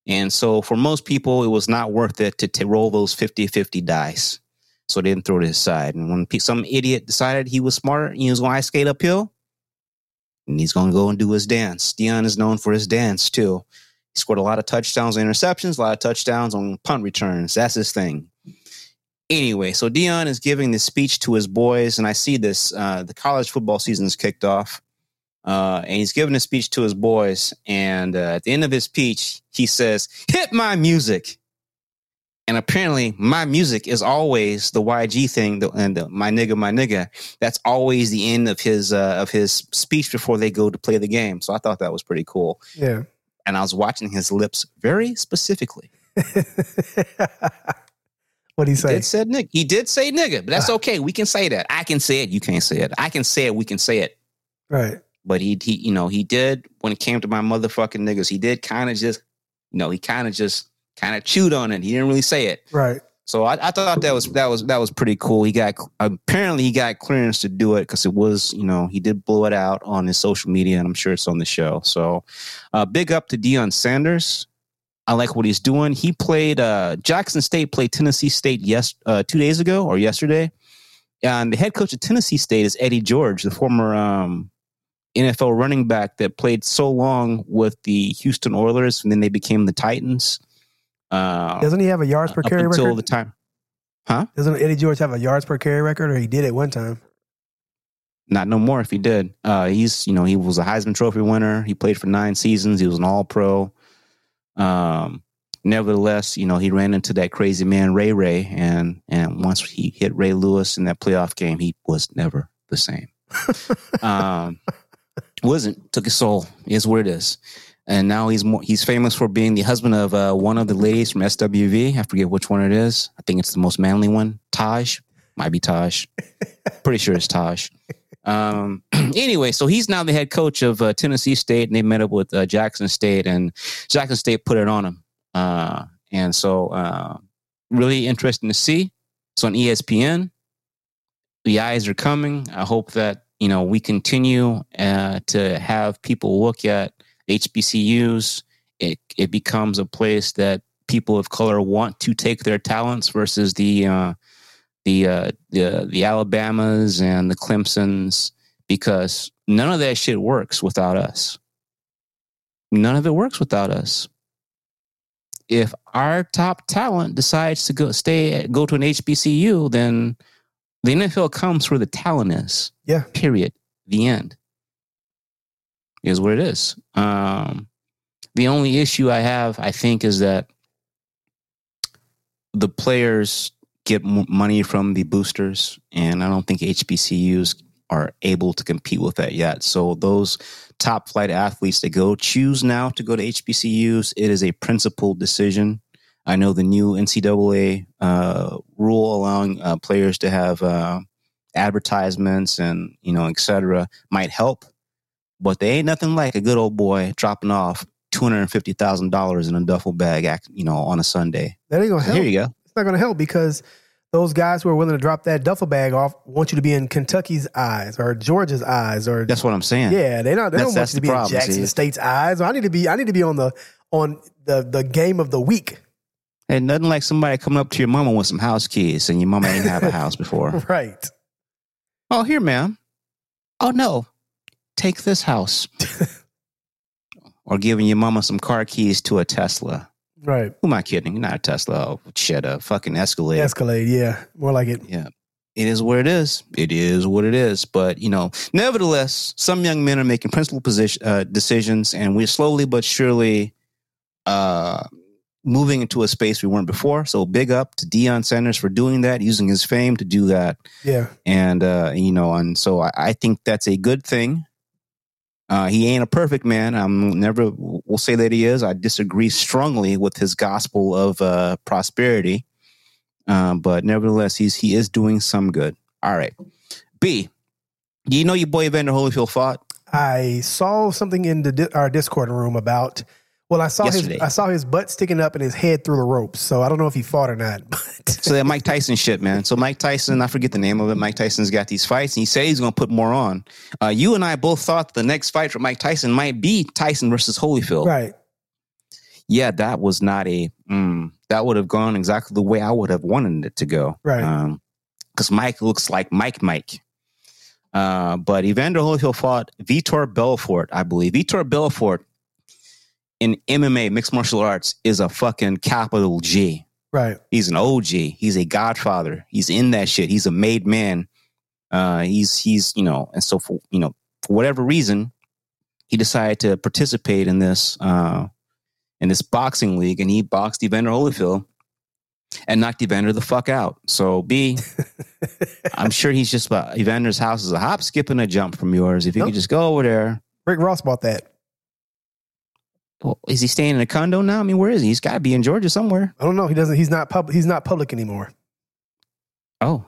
And so for most people, it was not worth it to, to roll those 50 50 dice. So they didn't throw to his side. And when some idiot decided he was smart, he was going to skate uphill, and he's going to go and do his dance. Deion is known for his dance too. He scored a lot of touchdowns on interceptions, a lot of touchdowns on punt returns. That's his thing. Anyway, so Deion is giving this speech to his boys, and I see this. Uh, the college football season kicked off, uh, and he's giving a speech to his boys. And uh, at the end of his speech, he says, "Hit my music." And apparently, my music is always the YG thing, the, and the, my nigga, my nigga. That's always the end of his uh, of his speech before they go to play the game. So I thought that was pretty cool. Yeah. And I was watching his lips very specifically. what he He say? did said nigga. He did say nigga, but that's okay. We can say that. I can say it. You can't say it. I can say it. We can say it. Right. But he, he, you know, he did when it came to my motherfucking niggas. He did kind of just, you know, he kind of just kind of chewed on it. He didn't really say it. Right. So I, I thought that was that was that was pretty cool. He got apparently he got clearance to do it because it was you know he did blow it out on his social media and I'm sure it's on the show. So uh, big up to Deion Sanders. I like what he's doing. He played uh, Jackson State played Tennessee State yes uh, two days ago or yesterday, and the head coach of Tennessee State is Eddie George, the former um, NFL running back that played so long with the Houston Oilers and then they became the Titans. Uh, Doesn't he have a yards per up carry until record? the time. Huh? Doesn't Eddie George have a yards per carry record, or he did at one time? Not no more if he did. Uh, he's you know he was a Heisman Trophy winner. He played for nine seasons. He was an All Pro. Um, nevertheless, you know he ran into that crazy man Ray Ray, and and once he hit Ray Lewis in that playoff game, he was never the same. um, wasn't took his soul. Is what it is. And now he's more, he's famous for being the husband of uh, one of the ladies from SWV. I forget which one it is. I think it's the most manly one. Taj might be Taj. Pretty sure it's Taj. Um, anyway, so he's now the head coach of uh, Tennessee State, and they met up with uh, Jackson State, and Jackson State put it on him. Uh, and so, uh, really interesting to see. It's on ESPN. The eyes are coming. I hope that you know we continue uh, to have people look at HBCUs. It it becomes a place that people of color want to take their talents versus the uh, the uh, the the Alabamas and the Clemsons because none of that shit works without us. None of it works without us. If our top talent decides to go stay go to an HBCU, then the NFL comes where the talent is. Yeah. Period. The end. Is what it is. Um, the only issue I have, I think, is that the players get money from the boosters, and I don't think HBCUs are able to compete with that yet. So those top flight athletes that go choose now to go to HBCUs, it is a principled decision. I know the new NCAA uh, rule allowing uh, players to have uh, advertisements and you know et cetera might help, but they ain't nothing like a good old boy dropping off two hundred and fifty thousand dollars in a duffel bag, act- you know, on a Sunday. That ain't gonna So help. here you go. It's not gonna help because those guys who are willing to drop that duffel bag off want you to be in Kentucky's eyes or Georgia's eyes or That's what I'm saying. yeah, they don't they That's- don't want you to be problem, in Jackson see. State's eyes. I need to be I need to be on the on the the game of the week. And nothing like somebody coming up to your mama with some house keys and your mama ain't have a house before. Right. Oh, here, ma'am. Oh no. Take this house. or giving your mama some car keys to a Tesla. Right. Who am I kidding? Not a Tesla. Oh, shit, a fucking Escalade. Escalade. Yeah. More like it. Yeah. It is what it is. It is what it is. But, you know, nevertheless, some young men are making principal position, uh, decisions, and we're slowly but surely uh, moving into a space we weren't before. So big up to Deion Sanders for doing that, using his fame to do that. Yeah. And, uh, you know, and so I, I think that's a good thing. Uh, he ain't a perfect man. I'm never will say that he is. I disagree strongly with his gospel of uh, prosperity, um, but nevertheless, he's he is doing some good. All right, B. Do you know your boy Evander Holyfield fought? I saw something in the our Discord room about. Well, I saw Yesterday. his I saw his butt sticking up and his head through the ropes. So I don't know if he fought or not. But So that Mike Tyson shit, man. So Mike Tyson, I forget the name of it. Mike Tyson's got these fights, and he said he's going to put more on. Uh, you and I both thought the next fight for Mike Tyson might be Tyson versus Holyfield. right. yeah, that was not a mm, that would have gone exactly the way I would have wanted it to go. Right. Because Mike looks like Mike Mike. Uh, but Evander Holyfield fought Vitor Belfort, I believe. Vitor Belfort in MMA, mixed martial arts, is a fucking capital G. Right. He's an OG. He's a godfather. He's in that shit. He's a made man. Uh, he's he's you know, and so for you know, for whatever reason, he decided to participate in this uh, in this boxing league, and he boxed Evander Holyfield and knocked Evander the fuck out. So B, I'm sure he's just about Evander's house is a hop, skip, and a jump from yours. If you Nope. could just go over there. Rick Ross bought that. Well, is he staying in a condo now? I mean, where is he? He's got to be in Georgia somewhere. I don't know. He doesn't. He's not public. He's not public anymore. Oh.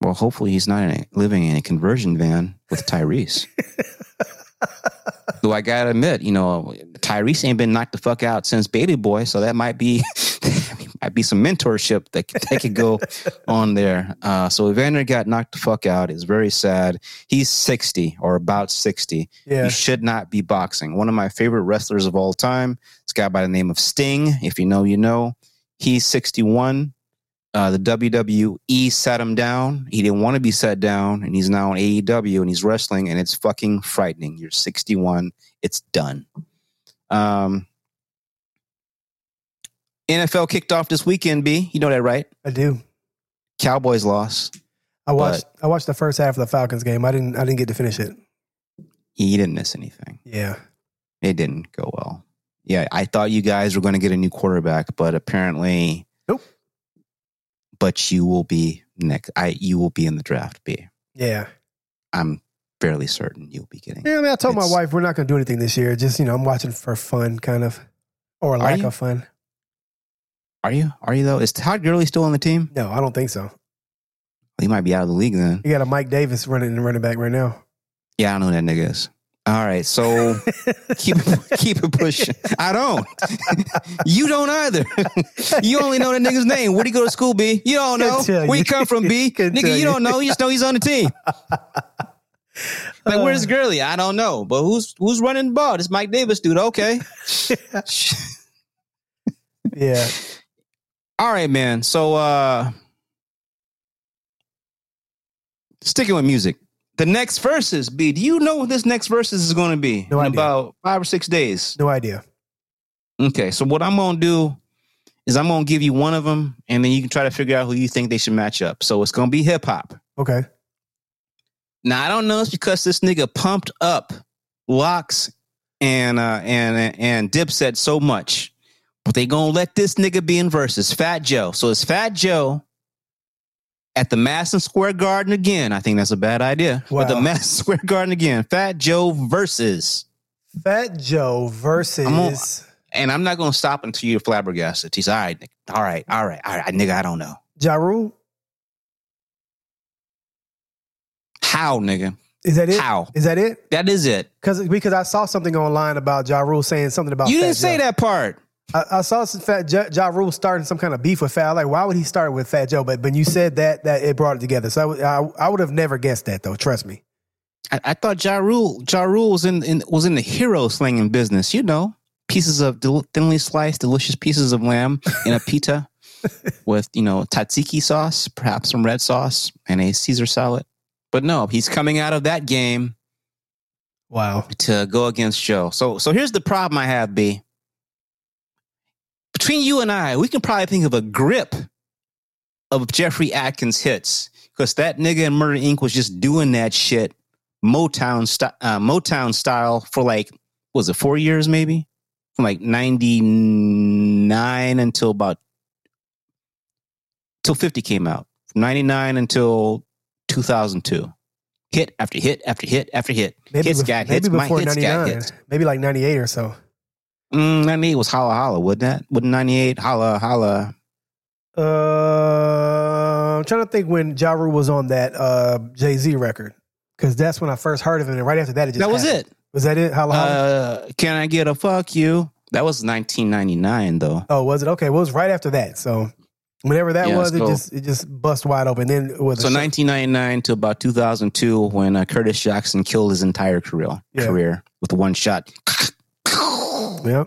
Well, hopefully he's not in a, living in a conversion van with Tyrese. Though I gotta admit, you know, Tyrese ain't been knocked the fuck out since baby boy, so that might be might be some mentorship that that could go on there. Uh, so Evander got knocked the fuck out. It's very sad. He's sixty or about sixty. Yeah. He should not be boxing. One of my favorite wrestlers of all time. This guy by the name of Sting. If you know, you know. He's 61. Uh, the WWE sat him down. He didn't want to be set down, and he's now on AEW and he's wrestling, and it's fucking frightening. You're 61. It's done. Um, NFL kicked off this weekend. B, you know that, right? I do. Cowboys lost. I watched. I watched the first half of the Falcons game. I didn't. I didn't get to finish it. He didn't miss anything. Yeah. It didn't go well. Yeah, I thought you guys were going to get a new quarterback, but apparently, Nope. But you will be next. I you will be in the draft. B. Yeah. I'm fairly certain you'll be getting. Yeah. I mean, I told my wife we're not going to do anything this year. Just you know, I'm watching for fun, kind of, or lack of fun. Are you? Are you though? Is Todd Gurley still on the team? No, I don't think so. He might be out of the league then. You got a Mike Davis running and running back right now. Yeah, I know who that nigga is. All right, so keep keep it pushing. I don't. you don't either. you only know that nigga's name. Where'd he go to school, B? You don't know. Where you come from, B? Nigga, you you. don't know. You just know he's on the team. Like, where's uh. Gurley? I don't know. But who's who's running the ball? This Mike Davis dude. Okay. Yeah. All right, man. So uh sticking with music. The next verses, B. Do you know what this next verses is going to be? No in idea. about five or six days. No idea. Okay, so what I'm gonna do is I'm gonna give you one of them, and then you can try to figure out who you think they should match up. So it's gonna be hip hop. Okay. Now I don't know it's because this nigga pumped up locks and uh and and Dipset so much, but they gonna let this nigga be in verses. Fat Joe. So it's Fat Joe at the Madison Square Garden again. I think that's a bad idea. But the Wow. Madison Square Garden again. Fat Joe versus. Fat Joe versus. I'm on- And I'm not gonna stop until you're flabbergasted. He's all right, nigga. all right, all right, all right, nigga. I don't know Ja Rule. how, nigga. Is that it? How? Is that it? That is it. Because because I saw something online about Ja Rule saying something about. You didn't say Joe. that part. I, I saw some Fat ja, ja Rule starting some kind of beef with Fat. Like, why would he start with Fat Joe? But when you said that, that it brought it together. So I would- I, I would have never guessed that though. Trust me. I, I thought Ja Rule, ja Rule was in, in was in the hero slinging business. You know, pieces of del- thinly sliced, delicious pieces of lamb in a pita with, you know, tzatziki sauce, perhaps some red sauce, and a Caesar salad. But no, he's coming out of that game Wow. to go against Joe. So, so here's the problem I have, B. Between you and I, we can probably think of a grip of Jeffrey Atkins hits because that nigga in Murder Inc. was just doing that shit Motown st- uh, Motown style for like was it four years maybe from like ninety nine until about till fifty came out from ninety nine until two thousand two. Hit after hit after hit after hit. Maybe, hits bef- got maybe hits. My before hits got 99. hits. Maybe like 98 or so. Mm, 98 was Holla Holla, wouldn't that? Wouldn't 98 Holla Holla? Uh, I'm trying to think when Ja Rule was on that uh, Jay Z record. Because that's when I first heard of him. And right after that, it just That was happened. it. Was that it? Holla, holla? Uh, can I get a fuck you? That was 1999, though. oh, was it? Okay. Well, it was right after that. So whenever that Yeah, was, it just it just bust wide open. Then it was So show- 1999 to about 2002 when uh, Curtis Jackson killed his entire career, Yeah. career with one shot. Yeah.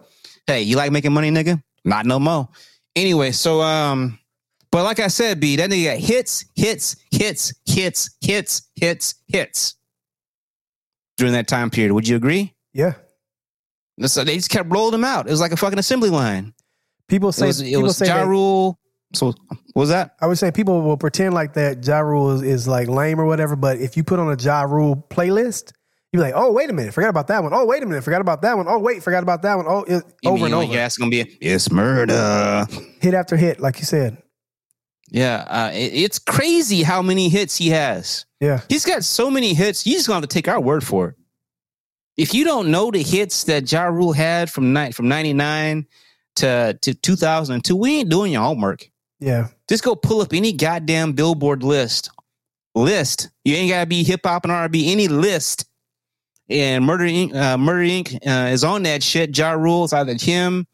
hey, you like making money, nigga? Not no more. Anyway, so um, but like I said, B, that nigga got hits, hits, hits, hits, hits, hits, hits during that time period. Would you agree? Yeah. So they just kept rolling them out. It was like a fucking assembly line. People It say was, it people was say Ja Rule. So what was that? I would say people will pretend like that Ja Rule is, is like lame or whatever, but if you put on a Ja Rule playlist, you're like, oh, wait a minute, forgot about that one. Oh, wait a minute, forgot about that one. Oh, wait, forgot about that one. Oh, it, over and over. Your ass gonna be it's murder. Hit after hit, like you said. Yeah, uh, it- it's crazy how many hits he has. Yeah. He's got so many hits. You just gonna have to take our word for it. If you don't know the hits that Ja Rule had from night from ninety nine to to two thousand and two, we ain't doing your homework. Yeah. Just go pull up any goddamn Billboard list. List. You ain't gotta be hip hop and R and B. Any list. And Murder Inc. Uh, Murder Inc. Uh, is on that shit. Ja Rule is either him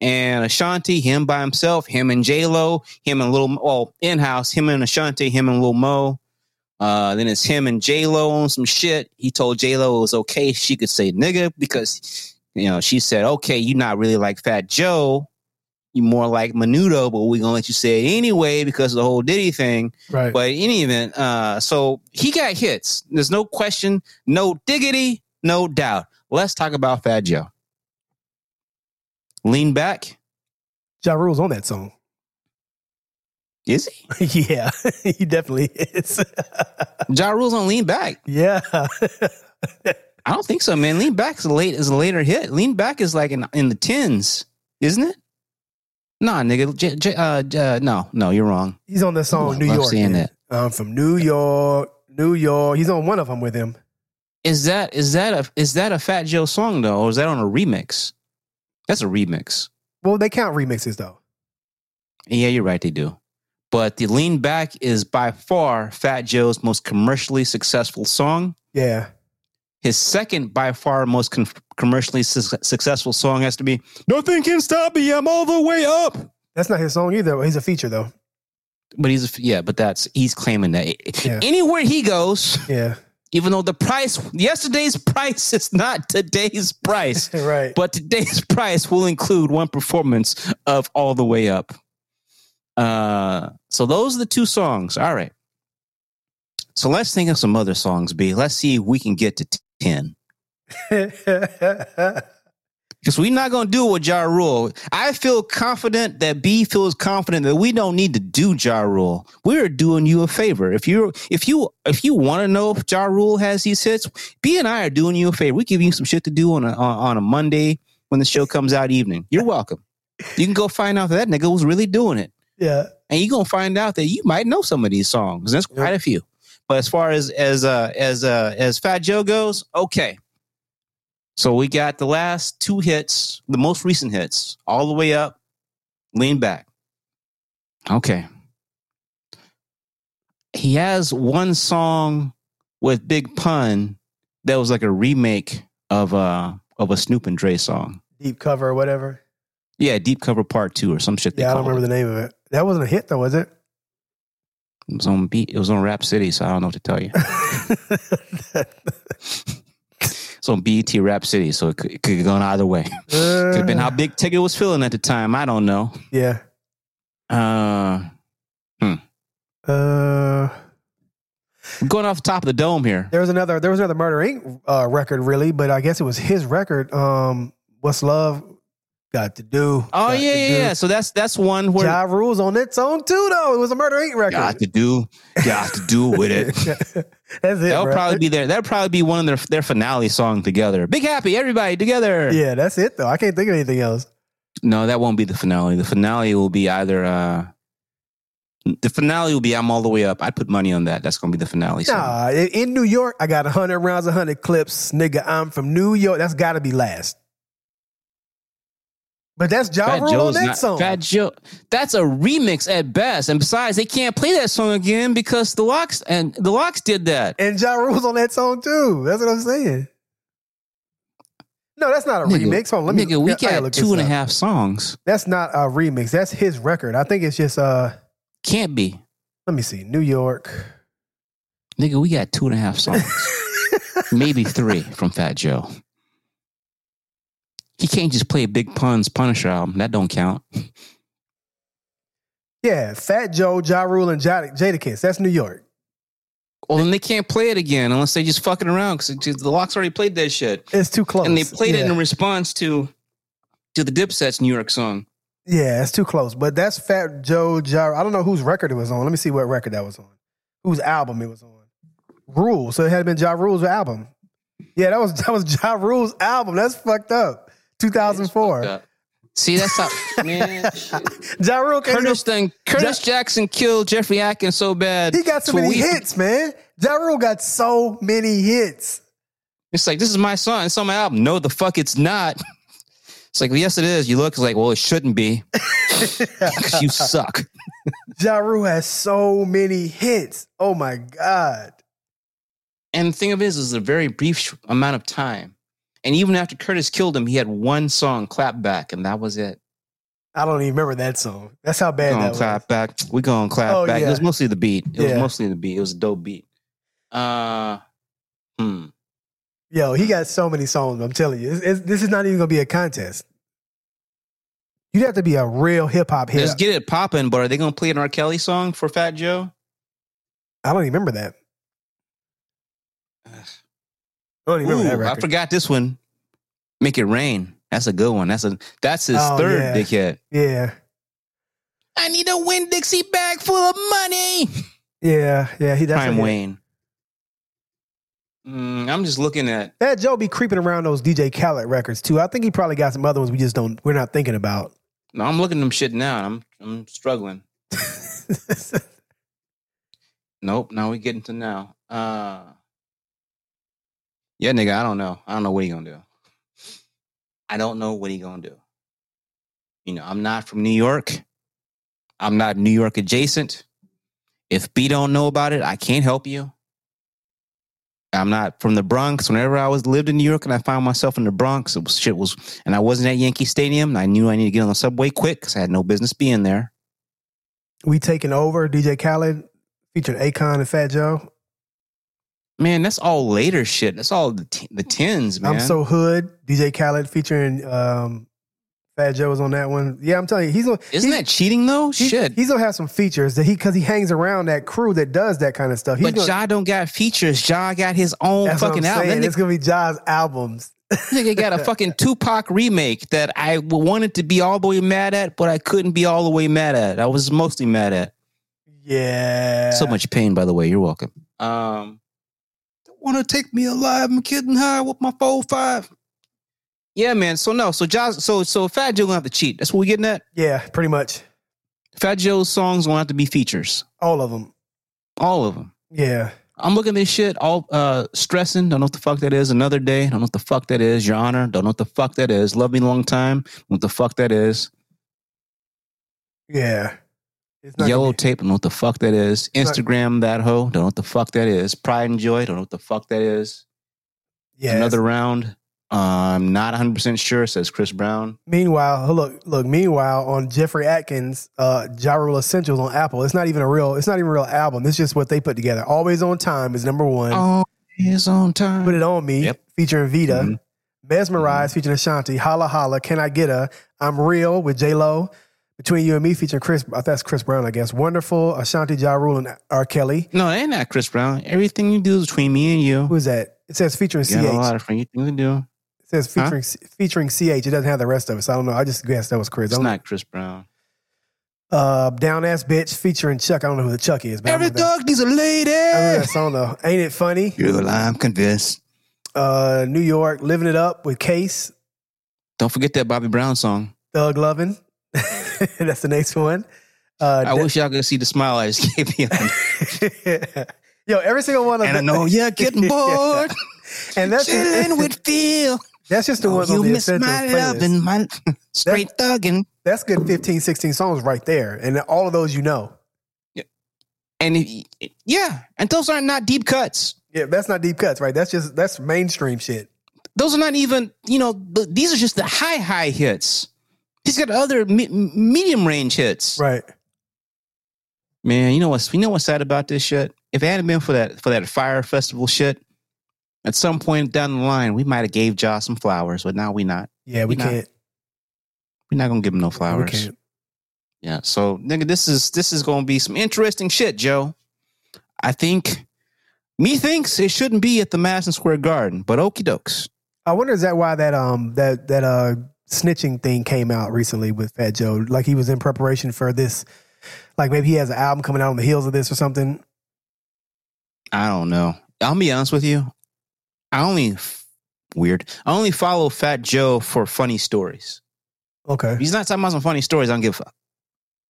and Ashanti, him by himself, him and J Lo, him and Little well in house, him and Ashanti, him and Lil Mo. Uh, then it's him and J Lo on some shit. He told J Lo it was okay she could say nigga because you know she said okay you not really like Fat Joe, you more like Menudo, but we're gonna let you say it anyway because of the whole Diddy thing. Right. But in any event, uh, so he got hits. There's no question, no diggity, no doubt. Let's talk about Fat Joe. Lean back. ja Rule's on that song. Is he? yeah, he definitely is. Ja Rule's on Lean Back. yeah. I don't think so, man. Lean Back is a late is a later hit. Lean Back is like in in the tens, isn't it? Nah, nigga. J, J, uh, uh, no, no, you're wrong. He's on the song, I New love York. seeing man. I'm from New York, New York. He's on one of them with him. Is that is that a is that a Fat Joe song though, or is that on a remix? That's a remix. Well, they count remixes though. Yeah, you're right. They do. But the Lean Back is by far Fat Joe's most commercially successful song. Yeah. His second, by far, most con- commercially su- successful song has to be "Nothing Can Stop Me, I'm All the Way Up." That's not his song either. He's a feature though. But he's a, yeah, but that's he's claiming that Yeah. anywhere he goes, Yeah. even though the price yesterday's price is not today's price, right. but today's price will include one performance of All the Way Up. Uh, so those are the two songs. All right. So let's think of some other songs, B. Let's see if we can get to 10. Because we're not going to do it with Ja Rule. I feel confident that B feels confident that we don't need to do Ja Rule. We're doing you a favor. If you if you if you want to know if Ja Rule has these hits, B and I are doing you a favor. We give you some shit to do on a on, on a Monday when the show comes out evening. You're welcome. You can go find out that, that nigga was really doing it yeah. and you're gonna find out that you might know some of these songs. There's quite a few. But as far as as uh as uh as Fat Joe goes, okay. So we got the last two hits, the most recent hits, all the way up, lean back. Okay. He has one song with Big Pun that was like a remake of uh of a Snoop and Dre song. Deep cover or whatever. Yeah, Deep Cover Part Two or some shit. They Yeah, I don't call it. remember the name of it. That wasn't a hit though, was it? It was on beat. It was on Rap City, so I don't know what to tell you. It's on BET Rap City, so it could, it could have gone either way. Could have been how Big Ticket was feeling at the time. I don't know. Yeah. Uh, Uh, going off the top of the dome here. there was another. There was another Murder Inc. Uh, record, really, but I guess it was his record. Um, What's Love Got to Do? Oh yeah, yeah, Do. yeah. So that's that's one where Ja Rule's on its own too, though. It was a Murder Eight record. got to do, got to do with it. That's it. That'll bro. probably be there. That'll probably be one of their their finale song together. Big happy, everybody together. Yeah, that's it though. I can't think of anything else. No, that won't be the finale. The finale will be either. uh The finale will be "I'm All the Way Up." I'd put money on that. That's gonna be the finale. song. Nah, in in New York, I got hundred rounds, hundred clips, nigga. I'm from New York. That's got to be last. But that's Ja Fat Rule Joe's on that not song. Fat Joe. That's a remix at best, and besides, they can't play that song again because the LOX and the LOX did that. and Ja Rule's on that song too. That's what I'm saying. No, that's not a Nigga, remix. Hold on, let me. nigga, we got two and a half songs. That's not a remix. That's his record. I think it's just uh. Can't be, Let me see. New York. nigga. We got two and a half songs, maybe three from Fat Joe. He can't just play Big Pun's Punisher album. That don't count. yeah, Fat Joe, Ja Rule, and Jada- Jadakiss. That's New York. Well, then they can't play it again unless they just fucking around because the LOX already played that shit. It's too close. and they played it in response to to the Dipset's New York song. Yeah, it's too close. But that's Fat Joe Ja. I don't know whose record it was on. Let me see what record that was on. Whose album it was on. Rule. So it had been Ja Rule's album. Yeah, that was that was Ja Rule's album. That's fucked up. 2004. See, that's how man. shit. Ja Rule Curtis even- thing. Curtis Jackson killed Jeffrey Atkins so bad. He got so to many we- hits, man. Ja Rule got so many hits. It's like this is my song. It's on my album. No, the fuck, it's not. It's like yes, it is. You look. It's like well, it shouldn't be because you suck. Ja Rule has so many hits. Oh my God. And the thing of it is, is a very brief amount of time. And even after Curtis killed him, he had one song, "Clap Back," and that was it. I don't even remember that song. That's how We bad that clap was. back. We gonna clap Oh, back. It was mostly the beat. It Yeah. was mostly the beat. It was a dope beat. Uh, hmm. Yo, he got so many songs. I'm telling you, It's- it's- this is not even gonna be a contest. You'd have to be a real hip hop Let's get it popping. But are they gonna play an R. Kelly song for Fat Joe? I don't even remember that. I don't even remember Ooh, that I forgot this one. Make it rain. That's a good one. That's a that's his Oh, third yeah. big hit. Yeah, I need a Winn-Dixie bag full of money. yeah, yeah. He that's Prime. Wayne. Mm, I'm just looking at. That Joe be creeping around those DJ Khaled records too. I think he probably got some other ones we just don't. We're not thinking about. No, I'm looking at them shit now. I'm I'm struggling. Nope. Now we getting to now. Uh, yeah, nigga. I don't know. I don't know what he gonna do. I don't know what he gonna do. You know, I'm not from New York. I'm not New York adjacent. If B don't know about it, I can't help you. I'm not from the Bronx. Whenever I was lived in New York and I found myself in the Bronx, it was shit was, and I wasn't at Yankee Stadium. And I knew I needed to get on the subway quick because I had no business being there. we taking over. DJ Khaled featuring Akon and Fat Joe. Man, that's all later shit. That's all the t- the tens, man. I'm so hood. DJ Khaled featuring um, Fat Joe was on that one. Yeah, I'm telling you, he's gonna. Isn't he's, that cheating though? he- shit. He's gonna have some features that he because he hangs around that crew that does that kind of stuff. He's but gonna, Ja don't got features. Ja got his own fucking album. It's gonna be Ja's albums. nigga got a fucking Tupac remake that I wanted to be all the way mad at, but I couldn't be all the way mad at. I was mostly mad at. Yeah. So much pain, by the way. You're welcome. Um, want to take me alive? I'm getting high with my four five. Yeah, man. So no. So Ja. So so Fat Joe gonna have to cheat. That's what we're getting at. Yeah, pretty much Fat Joe's songs gonna have to be features. all of them. All of them. Yeah. I'm looking at this shit, all uh stressing. Don't know what the fuck that is. Another day. Don't know what the fuck that is. Your Honor. Don't know what the fuck that is. Love me a long time. Don't know what the fuck that is. Yeah. Yellow tape. Don't know what the fuck that is. Instagram that hoe. Don't know what the fuck that is. Pride and joy. Don't know what the fuck that is. yeah. Another round. I'm not 100 percent sure. Says Chris Brown. Meanwhile, look, look. Meanwhile, on Jeffrey Atkins, uh, Ja Rule Essentials on Apple, it's not even a real. It's not even a real album. It's just what they put together. Always on time is number one. Oh on time. Put It On Me, Yep. featuring Vita. Mhm. Mesmerize, featuring Ashanti. Holla Holla, Can I Get Her? I'm Real with J Lo. Between You and Me, featuring Chris, I think that's Chris Brown, I guess. Wonderful, Ashanti, Ja Rule, and R. Kelly. No, they ain't not Chris Brown. Everything you do is between me and you. Who is that? It says featuring You got a CH. lot of things to do. It says featuring featuring CH. It doesn't have the rest of it. So I don't know. I just guessed that was Chris. It's don't- not Chris Brown. Uh, Down Ass Bitch featuring Chuck. I don't know who the Chuck is, but Every dog needs a lady. I remember that song though. Ain't it funny? Girl, I'm convinced. Uh, New York, Living It Up with Case, Don't forget that Bobby Brown song. Thug Lovin'. That's the next one. Uh, I wish y'all could see the smile I just gave you. Yo, every single one of and I them. know you're getting bored. and that's Chilling with Phil. that's just the Oh, ones you on the miss my love and my straight thugging. That's good 15, 16 songs right there. And all of those you know. And it- yeah, and those are not deep cuts. Yeah, that's not deep cuts, right? That's just that's mainstream shit. Those are not even, you know, these are just the high, high hits. He's got other me- medium range hits. Right. Man, you know what's you know what's sad about this shit? If it hadn't been for that for that Fyre Festival shit, at some point down the line, we might have gave Josh some flowers, but now we not. Yeah, we We can't. We're not gonna give him no We flowers. can't. Yeah. So nigga, this is this is gonna be some interesting shit, Joe. I think me thinks it shouldn't be at the Madison Square Garden, but okie dokes. I wonder is that why that um that that uh snitching thing came out recently with Fat Joe? Like he was in preparation for this, like maybe he has an album coming out on the heels of this or something. I don't know. I'll be honest with you. I only weird. I only follow Fat Joe for funny stories. Okay, If he's not talking about some funny stories, I don't give a fuck.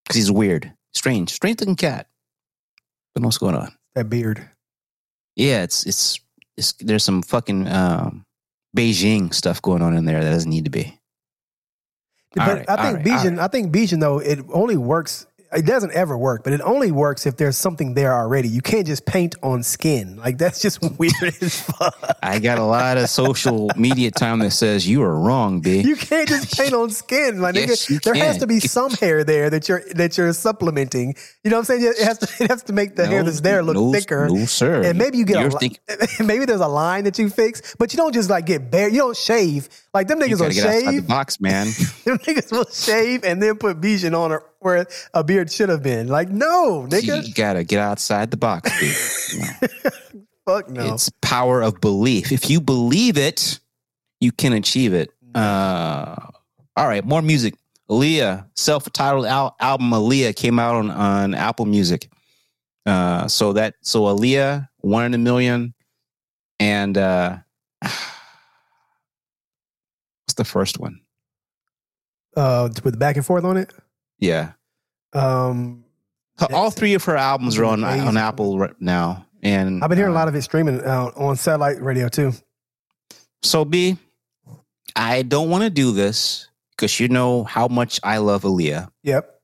Because he's weird. Strange. Strange looking cat. But what's going on? that beard. Yeah, it's it's it's there's some fucking um Bigen stuff going on in there that doesn't need to be. But right, I think right, Bigen, I think Bigen though it only works. It doesn't ever work, but it only works if there's something there already. You can't just paint on skin. Like that's just weird as fuck. I got a lot of social media time that says you are wrong, B. You can't just paint on skin, my Yes, nigga. There has to be some hair there that you're that you're supplementing. You know what I'm saying? It has to it has to make the hair that's there look no, thicker. No, sir. And maybe you get You're a think- maybe there's a line that you fix, but you don't just like get bare. You don't shave like them niggas will gotta get outside the box, man. Them niggas will shave and then put Bigen on it where a beard should have been. Like no, nigga, you gotta get outside the box, B. No. fuck no. It's power of belief. If you believe it, you can achieve it. Uh, all right, more music. Aaliyah, self-titled al- album Aaliyah came out on, on Apple Music. Uh, so that so Aaliyah, one in a million, and uh, what's the first one? Uh, with the back and forth on it. Yeah, Um, all three of her albums are on on Apple right now, and I've been hearing a uh, lot of it streaming uh, on satellite radio too. So B, I don't want to do this because you know how much I love Aaliyah. Yep.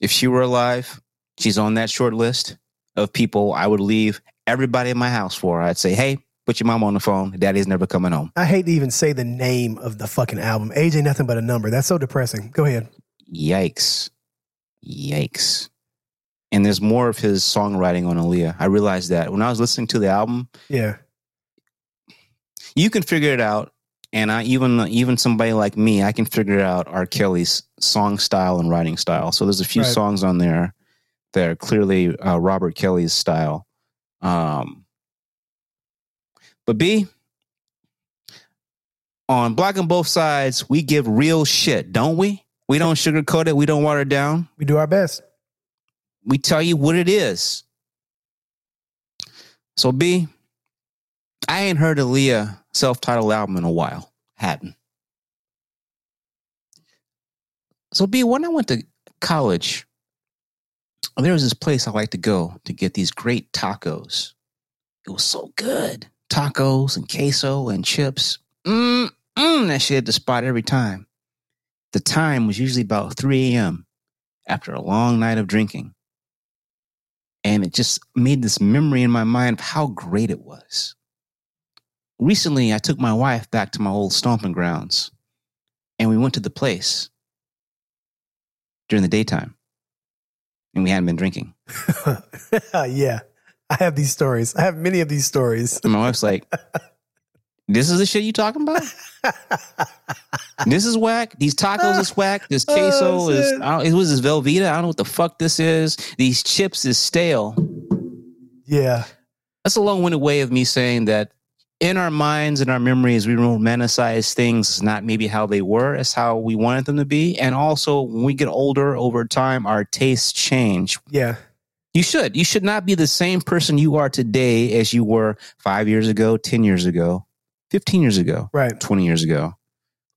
If she were alive, she's on that short list of people I would leave everybody in my house for. I'd say, hey, put your mom on the phone. Daddy's never coming home. I hate to even say the name of the fucking album. Age ain't nothing but a number. That's so depressing. Go ahead. Yikes. Yikes. And there's more of his songwriting on Aaliyah. I realized that when I was listening to the album, Yeah. you can figure it out. And I even even somebody like me, I can figure out R. Kelly's song style and writing style. So there's a few Right. songs on there that are clearly uh, Robert Kelly's style. Um, but B, on Black on Both Sides, we give real shit, don't we? We don't sugarcoat it. We don't water it down. We do our best. We tell you what it is. So B, I ain't heard Aaliyah self-titled album in a while. Hadn't. So B, when I went to college, there was this place I like to go to get these great tacos. It was so good. Tacos and queso and chips. Mm, mm, that shit hit the spot every time. The time was usually about 3 a.m. after a long night of drinking. And it just made this memory in my mind of how great it was. Recently, I took my wife back to my old stomping grounds and we went to the place during the daytime and we hadn't been drinking. yeah. I have these stories. I have many of these stories. And my wife's like, "This is the shit you talking about? this is whack. These tacos is whack. This oh, queso Oh, is. I don't, it was this Velveeta. I don't know what the fuck this is. These chips is stale." Yeah. That's a long-winded way of me saying that in our minds and our memories, we romanticize things as not maybe how they were, as how we wanted them to be. And also, when we get older over time, our tastes change. Yeah. You should. You should not be the same person you are today as you were five years ago, 10 years ago, 15 years ago, Right. 20 years ago.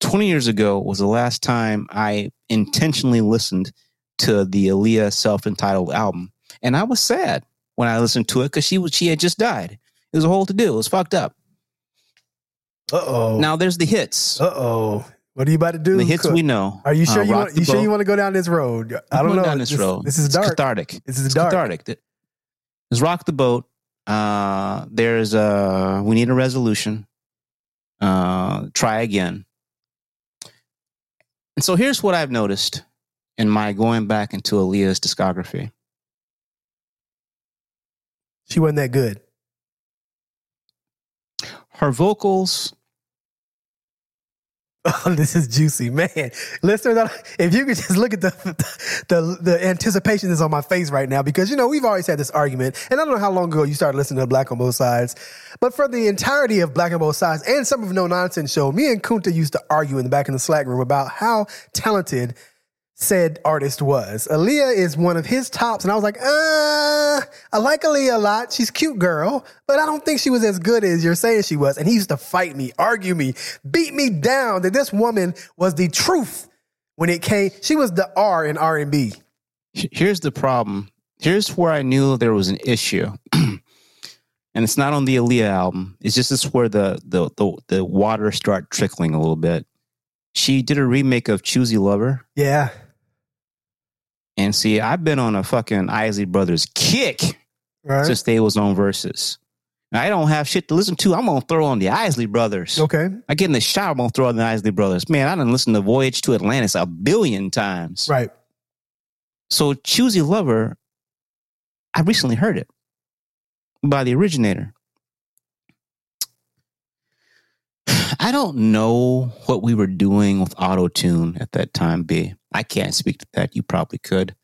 20 years ago was the last time I intentionally listened to the Aaliyah self entitled album. And I was sad when I listened to it because she, was- she had just died. It was a whole to do. It was fucked up. Uh oh. Now there's the hits. Uh oh. What are you about to do? the hits Cook? we know. Are you sure Uh, you want? You sure you want to go down this road? I don't going know. down this road. This is It's cathartic. This is It's dark. cathartic. There's Rock the Boat. Uh, there's uh, We Need a Resolution. Uh, try Again. And so here's what I've noticed in my going back into Aaliyah's discography. She wasn't that good. Her vocals, Oh, this is juicy, man. Listeners, if you could just look at the, the the anticipation that's on my face right now, because you know we've always had this argument, and I don't know how long ago you started listening to Black on Both Sides, but for the entirety of Black on Both Sides and some of No Nonsense Show, me and Kunta used to argue in the back in the Slack room about how talented said artist was. Aaliyah is one of his tops, and I was like, uh, I like Aaliyah a lot. She's a cute girl, but I don't think she was as good as you're saying she was. And he used to fight me, argue me, beat me down that this woman was the truth when it came. She was the R in R and B. here's the problem. Here's where I knew there was an issue. and it's not on the Aaliyah album. It's just this where the, the the the water start trickling a little bit. She did a remake of Choosey Lover. Yeah, And see, I've been on a fucking Isley Brothers kick right. since they was on verses. I don't have shit to listen to. I'm gonna throw on the Isley Brothers. okay, I get in the shower, I'm gonna throw on the Isley Brothers. Man, I done listened to Voyage to Atlantis a billion times. right. So Choosey Lover, I recently heard it by the originator. I don't know what we were doing with auto tune at that time, B. I can't speak to that. You probably could.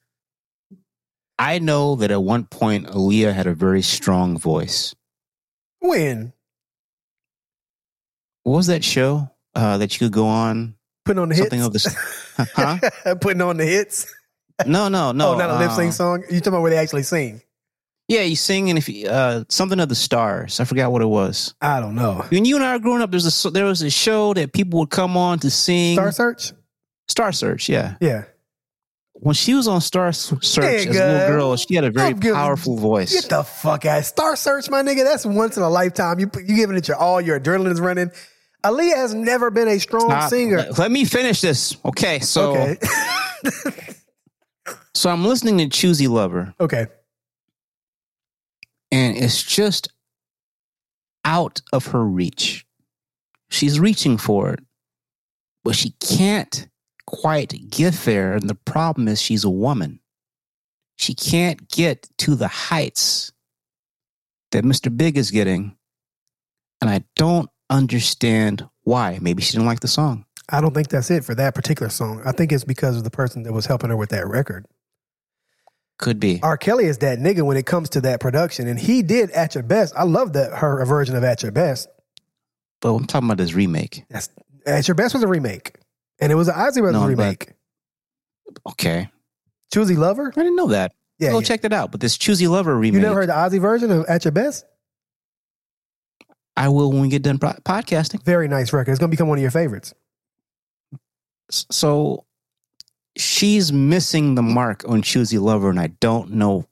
I know that at one point Aaliyah had a very strong voice. When What was that show uh, that you could go on? putting on the Something hits, of the huh? putting on the hits. No, no, no. oh, not a lip sync uh, song. You talking about where they actually sing? Yeah, you singing if uh, something of the stars. I forgot what it was. I don't know. When you and I were growing up, there's a there was a show that people would come on to sing. Star Search. Star Search, yeah. Yeah. When she was on Star Search as a little girl, she had a very powerful voice. Get the fuck out. Star Search, my nigga. That's once in a lifetime. You you giving it your all. Your adrenaline's running. Aaliyah has never been a strong Stop. singer. Let, let me finish this. Okay, so okay. so I'm listening to Choosey Lover, okay. It's just out of her reach. She's reaching for it, but she can't quite get there. And the problem is she's a woman. She can't get to the heights that Mr. Big is getting. And I don't understand why. Maybe she didn't like the song. I don't think that's it for that particular song. I think it's because of the person that was helping her with that record. Could be. R. Kelly is that nigga when it comes to that production, and he did at your best. I love that her version of at your best. But I'm talking about this remake. That's at your best was a remake, and it was an Isley Brothers No, but- remake. Okay. Choosey Lover. I didn't know that. Yeah, Go yeah. check that out. But this Choosey Lover remake. You never heard the Isley version of At Your Best? I will when we get done podcasting. Very nice record. It's gonna become one of your favorites. So she's missing the mark on Choosey Lover, and I don't know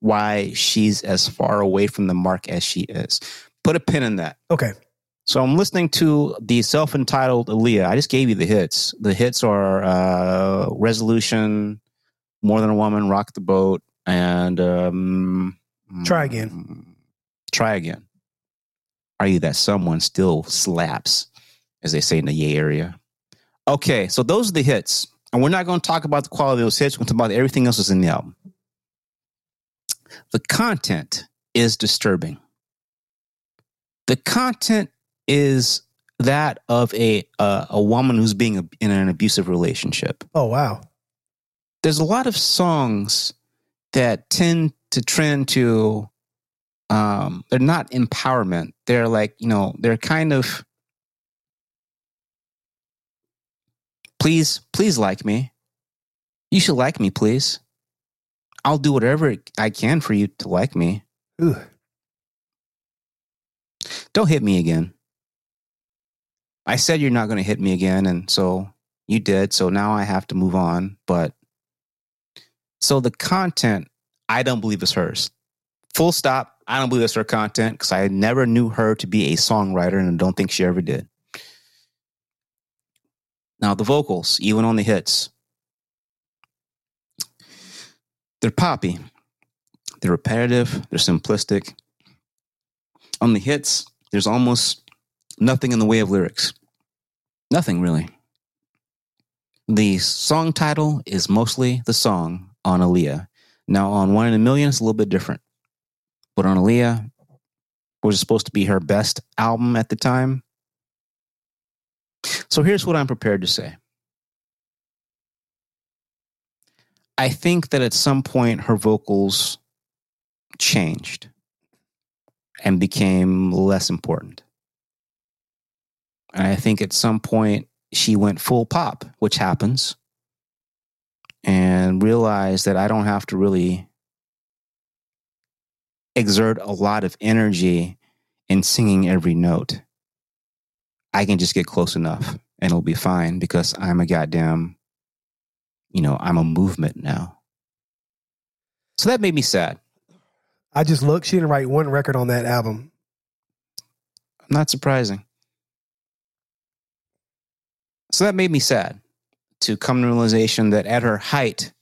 why she's as far away from the mark as she is. Put a pin in that. Okay. So I'm listening to the self-entitled Aaliyah. I just gave you the hits. The hits are uh, Resolution, More Than a Woman, Rock the Boat, and um, Try Again. Try again. Are you that someone still slaps, as they say in the Yay area? Okay, so those are the hits, and we're not going to talk about the quality of those hits. We're going to talk about everything else that's in the album. The content is disturbing. The content is that of a uh, a woman who's being in an abusive relationship. Oh wow. There's a lot of songs that tend to trend to um they're not empowerment. They're like, you know, they're kind of please please like me. You should like me, please. I'll do whatever I can for you to like me. Ooh. Don't hit me again. I said you're not going to hit me again. And so you did. So now I have to move on. But so the content, I don't believe is hers. Full stop. I don't believe it's her content because I never knew her to be a songwriter and I don't think she ever did. Now, the vocals, even on the hits, they're poppy, they're repetitive, they're simplistic. On the hits, there's almost nothing in the way of lyrics. Nothing really. The song title is mostly the song on Aaliyah. Now, on One in a Million, it's a little bit different. But on Aaliyah, was supposed to be her best album at the time. So here's what I'm prepared to say. I think that at some point her vocals changed and became less important. And I think at some point she went full pop, which happens, and realized that I don't have to really exert a lot of energy in singing every note. I can just get close enough and it'll be fine because I'm a goddamn, you know, I'm a movement now. So that made me sad. I just looked. She didn't write one record on that album. Not surprising. So that made me sad to come to realization that at her height,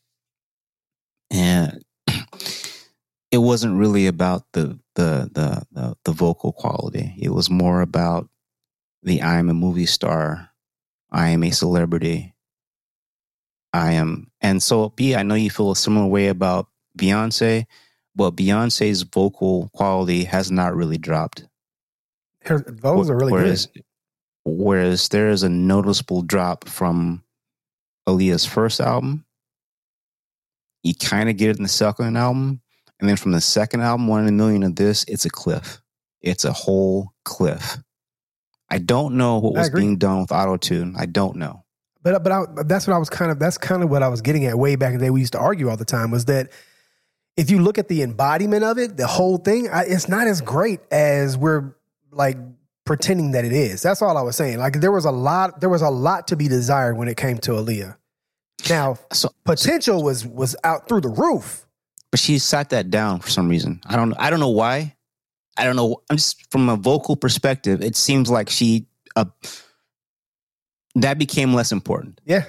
and it wasn't really about the, the the the the vocal quality. It was more about the I am a movie star, I am a celebrity, I am, and so B. I know you feel a similar way about Beyonce, but Beyonce's vocal quality has not really dropped. Her vocals are really whereas, good. Whereas there is a noticeable drop from Aaliyah's first album. You kind of get it in the second album. And then from the second album, One in a Million of this, it's a cliff. It's a whole cliff. I don't know what I was agree. being done with auto tune. I don't know. But but I, that's what I was kind of that's kind of what I was getting at way back in the day. We used to argue all the time was that if you look at the embodiment of it, the whole thing, I, it's not as great as we're like pretending that it is. That's all I was saying. Like there was a lot there was a lot to be desired when it came to Aaliyah. Now So, potential was was out through the roof. but she sat that down for some reason. I don't. I don't know why. I don't know. I'm just from a vocal perspective. It seems like she uh, that became less important. Yeah.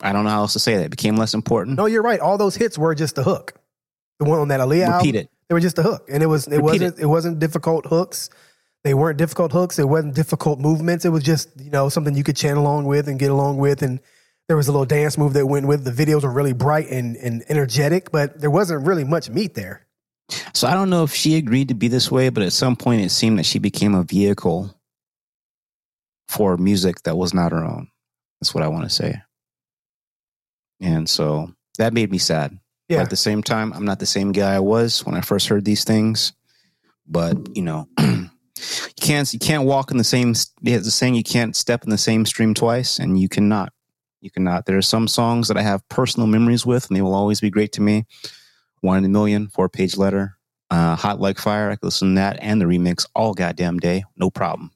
I don't know how else to say that. It became less important. No, you're right. All those hits were just the hook. The one on that Aaliyah album. Repeat it. They were just the hook, and it was it Repeat wasn't it. wasn't difficult hooks. They weren't difficult hooks. It wasn't difficult movements. It was just you know something you could chant along with and get along with. And there was a little dance move that went with. The videos were really bright and and energetic, but there wasn't really much meat there. So I don't know if she agreed to be this way, but at some point it seemed that she became a vehicle for music that was not her own. That's what I want to say. And so that made me sad. But Yeah, at the same time, I'm not the same guy I was when I first heard these things. But you know, you can't you can't walk in the same. It's a saying you can't step in the same stream twice, and you cannot. You cannot. There are some songs that I have personal memories with, and they will always be great to me. One in a million, four page letter, uh, hot like fire. I could listen to that and the remix all goddamn day, no problem.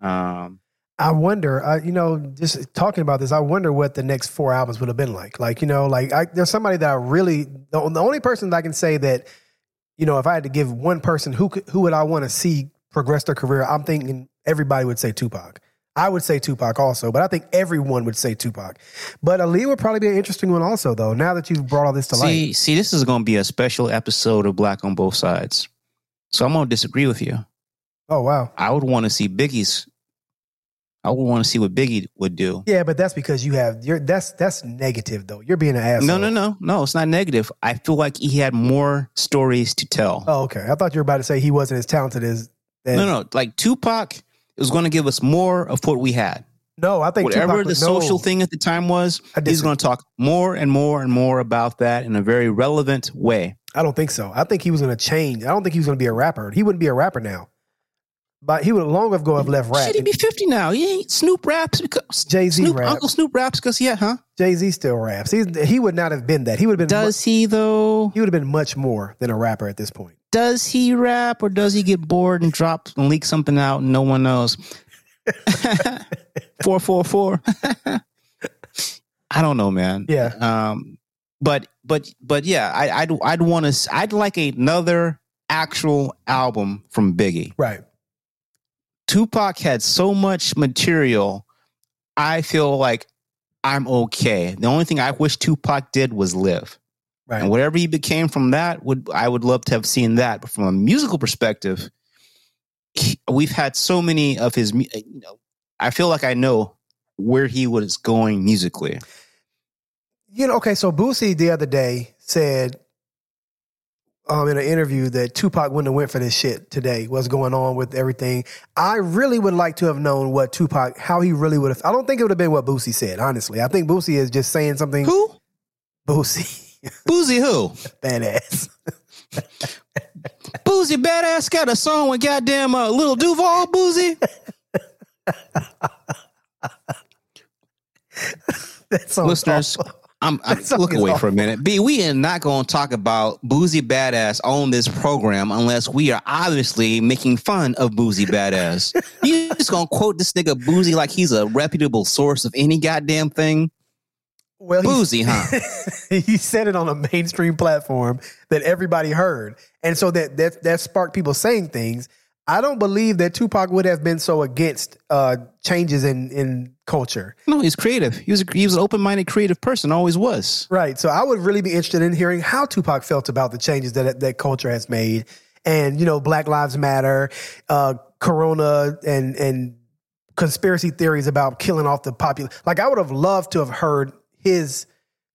Um, I wonder. Uh, you know, just talking about this, I wonder what the next four albums would have been like. Like you know, like I, there's somebody that I really the, the only person that I can say that you know if I had to give one person who could, who would I want to see progress their career, I'm thinking everybody would say Tupac. I would say Tupac also, but I think everyone would say Tupac. But Ali would probably be an interesting one also, though. Now that you've brought all this to see, light, see, this is going to be a special episode of Black on Both Sides. So I'm going to disagree with you. oh wow, I would want to see Biggie's I would want to see what Biggie would do. Yeah, but that's because you have you're that's that's negative though. You're being an asshole. No, no, no, no. It's not negative. I feel like he had more stories to tell. Oh, okay. I thought you were about to say he wasn't as talented as. as no, no. Like Tupac was going to give us more of what we had. No, I think Whatever Tupac the was- social no. thing at the time was, he's going to talk more and more and more about that in a very relevant way. I don't think so. I think he was going to change. I don't think he was going to be a rapper. He wouldn't be a rapper now. But he would long ago have left rap. Should he be fifty now? He ain't Snoop raps because Jay-Z raps. Uncle Snoop raps because yeah, huh? Jay Z still raps. He's, he would not have been that. He would have been. Does he though? he would have been much more than a rapper at this point. Does he rap or does he get bored and drop and leak something out and no one knows? four four four. I don't know, man. Yeah. Um, but but but yeah, I, I'd I'd want to. I'd like another actual album from Biggie. Right. Tupac had so much material. I feel like I'm okay. The only thing I wish Tupac did was live. Right. And whatever he became from that would I would love to have seen that. But from a musical perspective, he- we've had so many of his. You know, I feel like I know where he was going musically. You know, okay, so Boosie the other day said um, in an interview that Tupac wouldn't have went for this shit today, what's going on with everything. I really would like to have known what Tupac, how he really would have. I don't think it would have been what Boosie said, honestly. I think Boosie is just saying something. Who? Boosie, Boosie who? badass. Boosie badass got a song with goddamn uh, Lil Duval Boosie. That song- Listeners, I'm, I'm That look away awful. for a minute. B, we are not going to talk about Boosie Badass on this program unless we are obviously making fun of Boosie Badass. you just going to quote this nigga Boosie like he's a reputable source of any goddamn thing? Well, he- Boosie, huh? he said it on a mainstream platform that everybody heard, and so that that that sparked people saying things. I don't believe that Tupac would have been so against uh, changes in in culture, No, he's creative. He was a, he was an open minded, creative person. Always was. right? So I would really be interested in hearing how Tupac felt about the changes that that culture has made, and you know, Black Lives Matter, uh, Corona, and and conspiracy theories about killing off the population. Like I would have loved to have heard his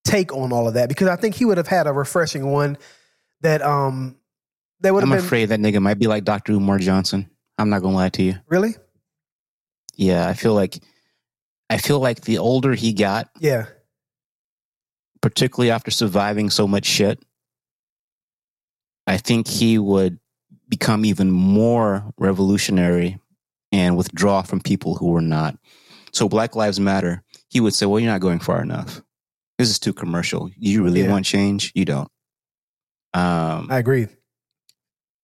take on all of that because I think he would have had a refreshing one that um that would have I'm been afraid that nigga might be like Dr. Umar Johnson. I'm not gonna lie to you. really Yeah, I feel like I feel like the older he got, yeah particularly after surviving so much shit, I think he would become even more revolutionary and withdraw from people who were not. So Black Lives Matter, he would say, Well, you're not going far enough. This is too commercial. You really Yeah. want change? You don't. Um, I agree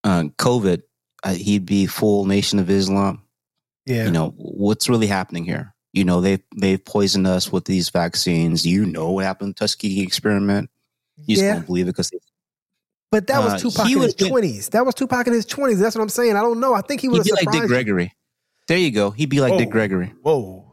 uh, COVID, uh, he'd be full Nation of Islam. yeah You know what's really happening here. You know they they've poisoned us with these vaccines. You know what happened to Tuskegee experiment. You just yeah don't believe it because but that was uh, Tupac he in was his twenties that was Tupac in his twenties that's what I'm saying I don't know I think he be like Dick. Gregory. There you go. He'd be like Dick Gregory. Whoa.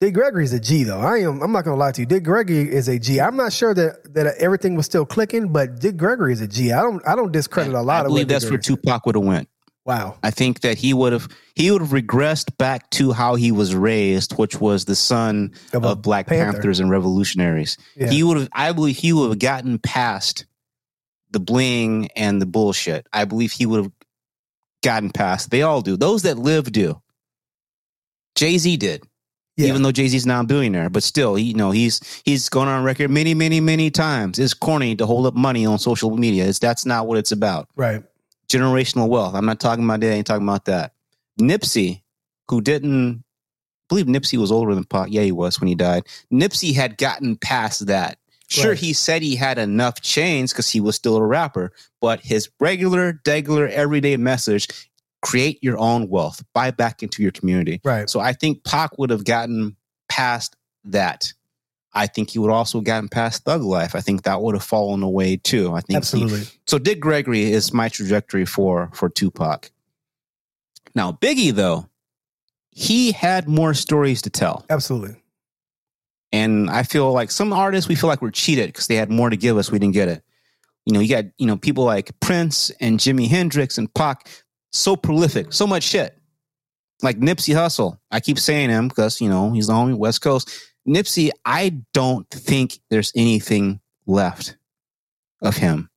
Dick Gregory's a G though. I am I'm not gonna lie to you. Dick Gregory is a G. I'm not sure that that everything was still clicking, but Dick Gregory is a G. I don't I don't discredit a lot I of believe that's where Tupac would have went. Wow. I think that he would have he would have regressed back to how he was raised, which was the son Of of, Black Panther. Panthers and revolutionaries. Yeah. He would have I believe he would have gotten past the bling and the bullshit. I believe he would have gotten past. They all do. Those that live do. Jay Z did, Yeah. even though Jay Z's now a billionaire, but still, he, you know, he's he's gone on record many, many, many times. It's corny to hold up money on social media. It's that's not what it's about right. generational wealth. I'm not talking about that. I ain't talking about that. Nipsey, who didn't I believe Nipsey was older than Pac. Yeah, he was when he died. Nipsey had gotten past that. Sure, Right. he said he had enough chains because he was still a rapper, but his regular, degular, everyday message create your own wealth, buy back into your community. Right. So I think Pac would have gotten past that. I think he would also have gotten past Thug Life. I think that would have fallen away too. I think he, Absolutely. so Dick Gregory is my trajectory for for Tupac. Now Biggie though, he had more stories to tell, Absolutely. and I feel like some artists we feel like we're cheated because they had more to give us, we didn't get it. You know, you got you know people like Prince and Jimi Hendrix and Pac, so prolific, so much shit. like Nipsey Hussle. I keep saying him because you know he's the homie West Coast. Nipsey, I don't think there's anything left of him.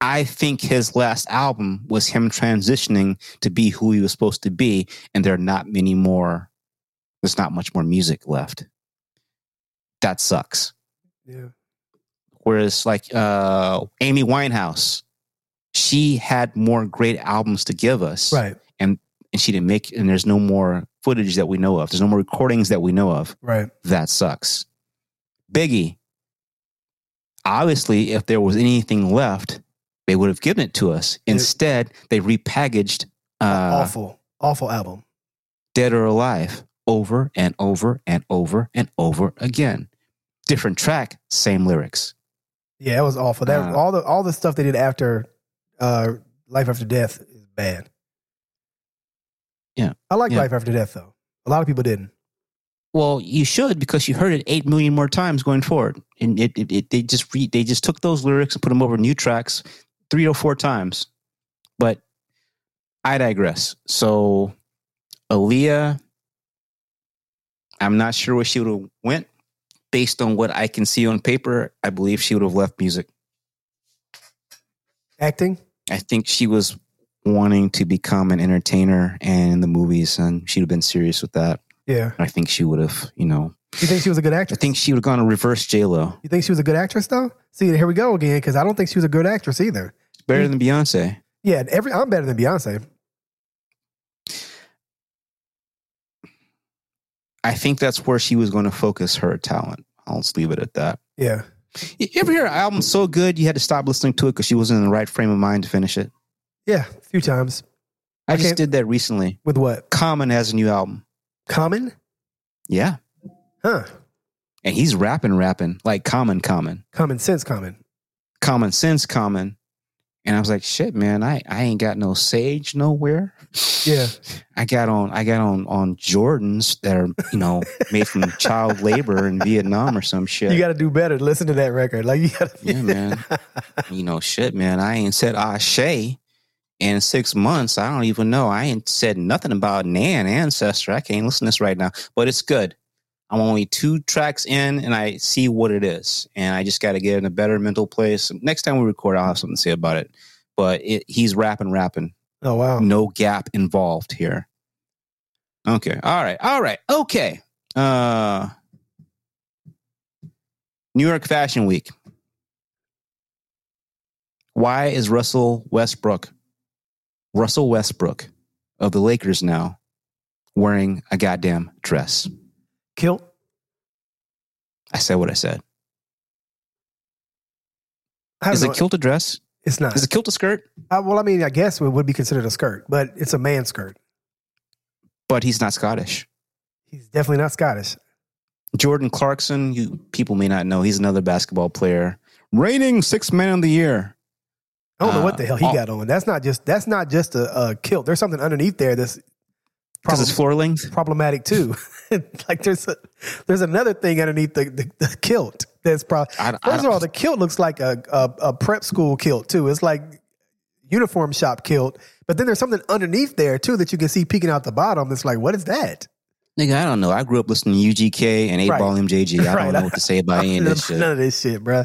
I think his last album was him transitioning to be who he was supposed to be, and there are not many more. There's not much more music left. That sucks. Yeah. Whereas, like uh, Amy Winehouse, she had more great albums to give us, Right. and she didn't make. And there's no more footage that we know of. There's no more recordings that we know of. Right. That sucks. Biggie, obviously, if there was anything left, they would have given it to us. Instead, they repackaged uh, awful. Awful album. Dead or Alive over and over and over and over again. Different track, same lyrics. Yeah, it was awful. That Uh, all the all the stuff they did after uh Life After Death is bad. Yeah. I like Yeah. Life After Death though. A lot of people didn't. Well, you should because you heard it eight million more times going forward, and it, it, it they just re, they just took those lyrics and put them over new tracks three or four times. But I digress. So, Aaliyah, I'm not sure where she would have went. Based on what I can see on paper, I believe she would have left music. Acting? I think she was wanting to become an entertainer and in the movies, and she'd have been serious with that. Yeah. I think she would have, you know, You think she was a good actress? I think she would have gone to reverse J Lo. you think she was a good actress though? See, here we go again because I don't think she was a good actress either. Better than Beyonce. Yeah, every I'm better than Beyonce. I think that's where she was going to focus her talent. I'll just leave it at that. Yeah. You ever hear an album so good you had to stop listening to it because she wasn't in the right frame of mind to finish it? Yeah. A few times. I, I just did that recently. With what? Common has a new album. Common? Yeah. Huh. And he's rapping, rapping like Common, Common. Common sense common. Common Sense, Common. And I was like, shit, man, I, I ain't got no sage nowhere. Yeah. I got on I got on on Jordans that are, you know, made from child labor in Vietnam or some shit. You got to do better. Listen to that record. Like you got to. Yeah, man. you know, shit, man. I ain't said Ashe in six months. I don't even know. I ain't said nothing about Nan ancestor. I can't listen to this right now, but it's good. I'm only two tracks in and I see what it is. And I just got to get in a better mental place. Next time we record, I'll have something to say about it. But it, he's rapping, rapping. Oh wow. No gap involved here. Okay. All right. All right. Okay. Uh, New York Fashion Week. Why is Russell Westbrook, Russell Westbrook of the Lakers now, wearing a goddamn dress? Kilt. I said what I said. I Is don't it kilt a dress? It's not. Is it kilt a skirt? Uh, well, I mean, I guess it would be considered a skirt, but it's a man skirt. But he's not Scottish. He's definitely not Scottish. Jordan Clarkson, you people may not know, he's another basketball player, reigning six man of the year. I don't know Uh, what the hell he all- got on. That's not just that's not just a, a kilt. There's something underneath there that's Because it's problem- floor length. problematic too. like there's a, there's another thing underneath the, the, the kilt that's probably. First of all, the kilt looks like a, a a prep school kilt too. It's like uniform shop kilt, but then there's something underneath there too that you can see peeking out the bottom. It's like, what is that? Nigga, I don't know. I grew up listening to UGK and 8 Right. Ball MJG. I Right. don't know what to say about any of None, this shit. none of this shit, bruh.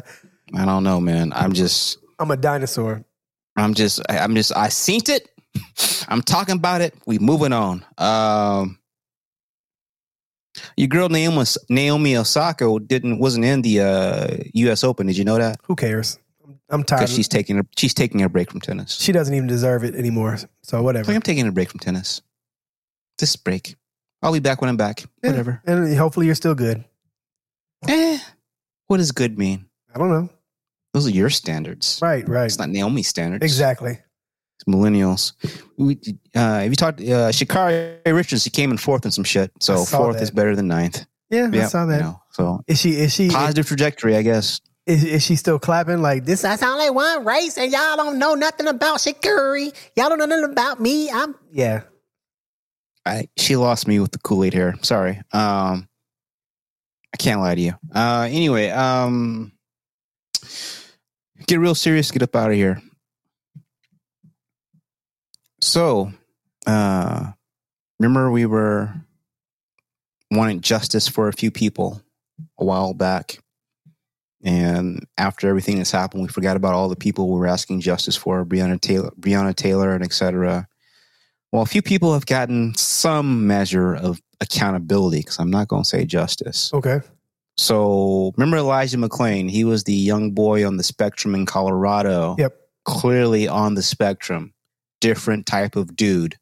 I don't know, man. I'm just, I'm a dinosaur. I'm just, I'm just, I seen it. I'm talking about it. We moving on. Um, your girl Naomi, Naomi Osaka didn't wasn't in the uh, U.S. Open. Did you know that? Who cares? I'm tired. She's taking a, she's taking a break from tennis. she doesn't even deserve it anymore. So whatever. Like, I'm taking a break from tennis. This break. I'll be back when I'm back. Yeah. Whatever. And hopefully you're still good. Eh. What does good mean? I don't know. Those are your standards. Right, right. It's not Naomi's standards. Exactly. Millennials. We, uh, if you talked, uh, Sha'Carri Richards, he came in fourth in some shit. So fourth that. is better than ninth. Yeah, I saw that. you know, so Is she is she positive trajectory, I guess. is, is she still clapping like this? I sound like one race, and y'all don't know nothing about Sha'Carri. Y'all don't know nothing about me. I'm yeah. I, she lost me with the Kool Aid hair. Sorry. Um, I can't lie to you. Uh, anyway, um, get real serious. Get up out of here. So, uh, remember we were wanting justice for a few people a while back. And after everything that's happened, we forgot about all the people we were asking justice for, Breonna Taylor, Breonna Taylor, and et cetera. Well, a few people have gotten some measure of accountability because I'm not going to say justice. Okay. So remember Elijah McClain? He was the young boy on the spectrum in Colorado. Yep. Clearly on the spectrum, different type of dude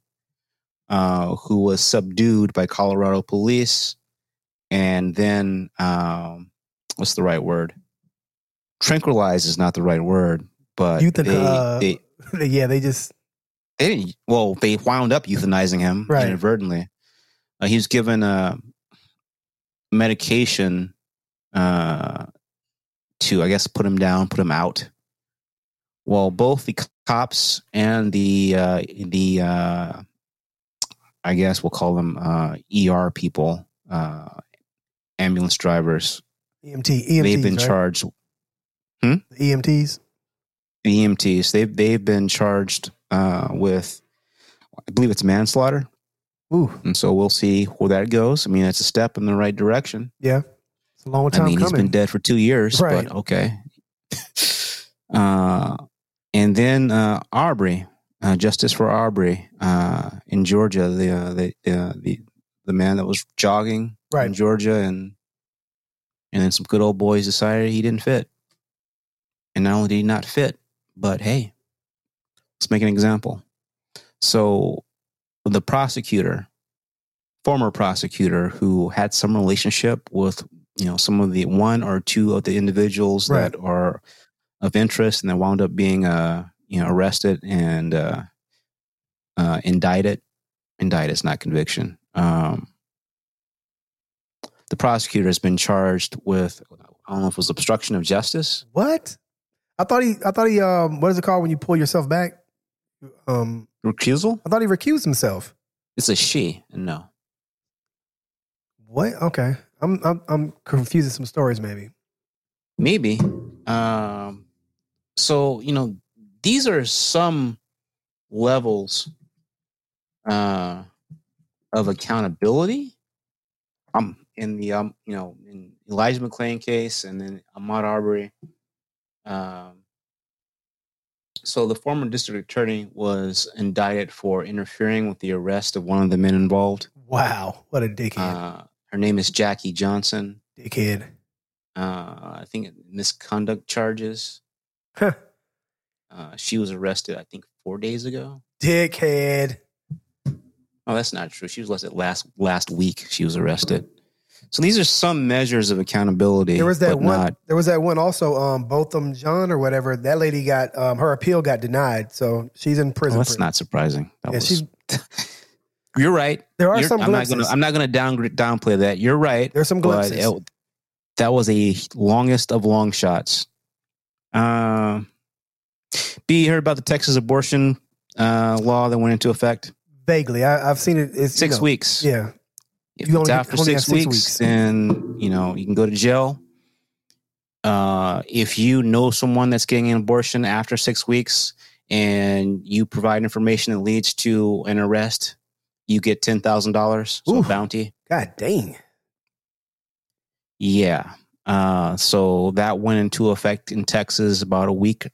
uh, who was subdued by Colorado police, and then um, what's the right word? Tranquilized is not the right word, but Euthana- they, uh, they yeah, they just they didn't. Well, they wound up euthanizing him Right. inadvertently. Uh, he was given a medication uh, to, I guess, put him down, put him out. Well, both the cops and the uh, the uh, I guess we'll call them uh, ER people, uh, ambulance drivers. EMT, EMTs, they've been right? charged. The EMTs. The EMTs. They've they've been charged uh, with, I believe it's manslaughter. Ooh, And so we'll see where that goes. I mean, it's a step in the right direction. yeah, it's a long time I mean, coming. he's been dead for two years, Right. but okay. uh, and then uh, Arbery, uh, Justice for Arbery uh, in Georgia, the, uh, the, uh, the the man that was jogging right. in Georgia, and and then some good old boys decided he didn't fit. And not only did he not fit, but hey, let's make an example. So the prosecutor, former prosecutor who had some relationship with, you know, some of the one or two of the individuals Right. that are of interest and that wound up being, uh, you know, arrested and uh, uh, indicted. Indicted is not conviction. Um, the prosecutor has been charged with, I don't know if it was obstruction of justice. What? I thought he. I thought he. Um, what is it called when you pull yourself back? Um, Recusal? I thought he recused himself. It's a she, and no. What? Okay, I'm. I'm. I'm confusing some stories. Maybe. Maybe. Um, so you know, these are some levels uh, of accountability. Um, in the um, you know, in Elijah McClain case, and then Ahmaud Arbery. Um, so the former district attorney was indicted for interfering with the arrest of one of the men involved. Wow, what a dickhead! Uh, her name is Jackie Johnson. dickhead. Uh, I think misconduct charges. Huh. Uh, she was arrested, I think, four days ago. Dickhead. Oh, that's not true. She was arrested last last week. She was arrested. So these are some measures of accountability. There was that one. Not, There was that one also. Um, Botham John or whatever. That lady got um her appeal got denied, so she's in oh, prison. that's for- not surprising. That Yeah, was. she's. You're right. There are You're- some I'm not gonna. I'm not gonna down downplay that. You're right. There's some glimpses. it- that was a longest of long shots. Um, B, you heard about the Texas abortion uh, law that went into effect? Vaguely, I, I've seen it. It's you Six know, weeks. Yeah, If You it's only- after only six, six weeks, weeks. then you know you can go to jail. Uh, if you know someone that's getting an abortion after six weeks and you provide information that leads to an arrest, you get ten thousand dollars. So bounty. God dang. Yeah. Uh, so that went into effect in Texas about a week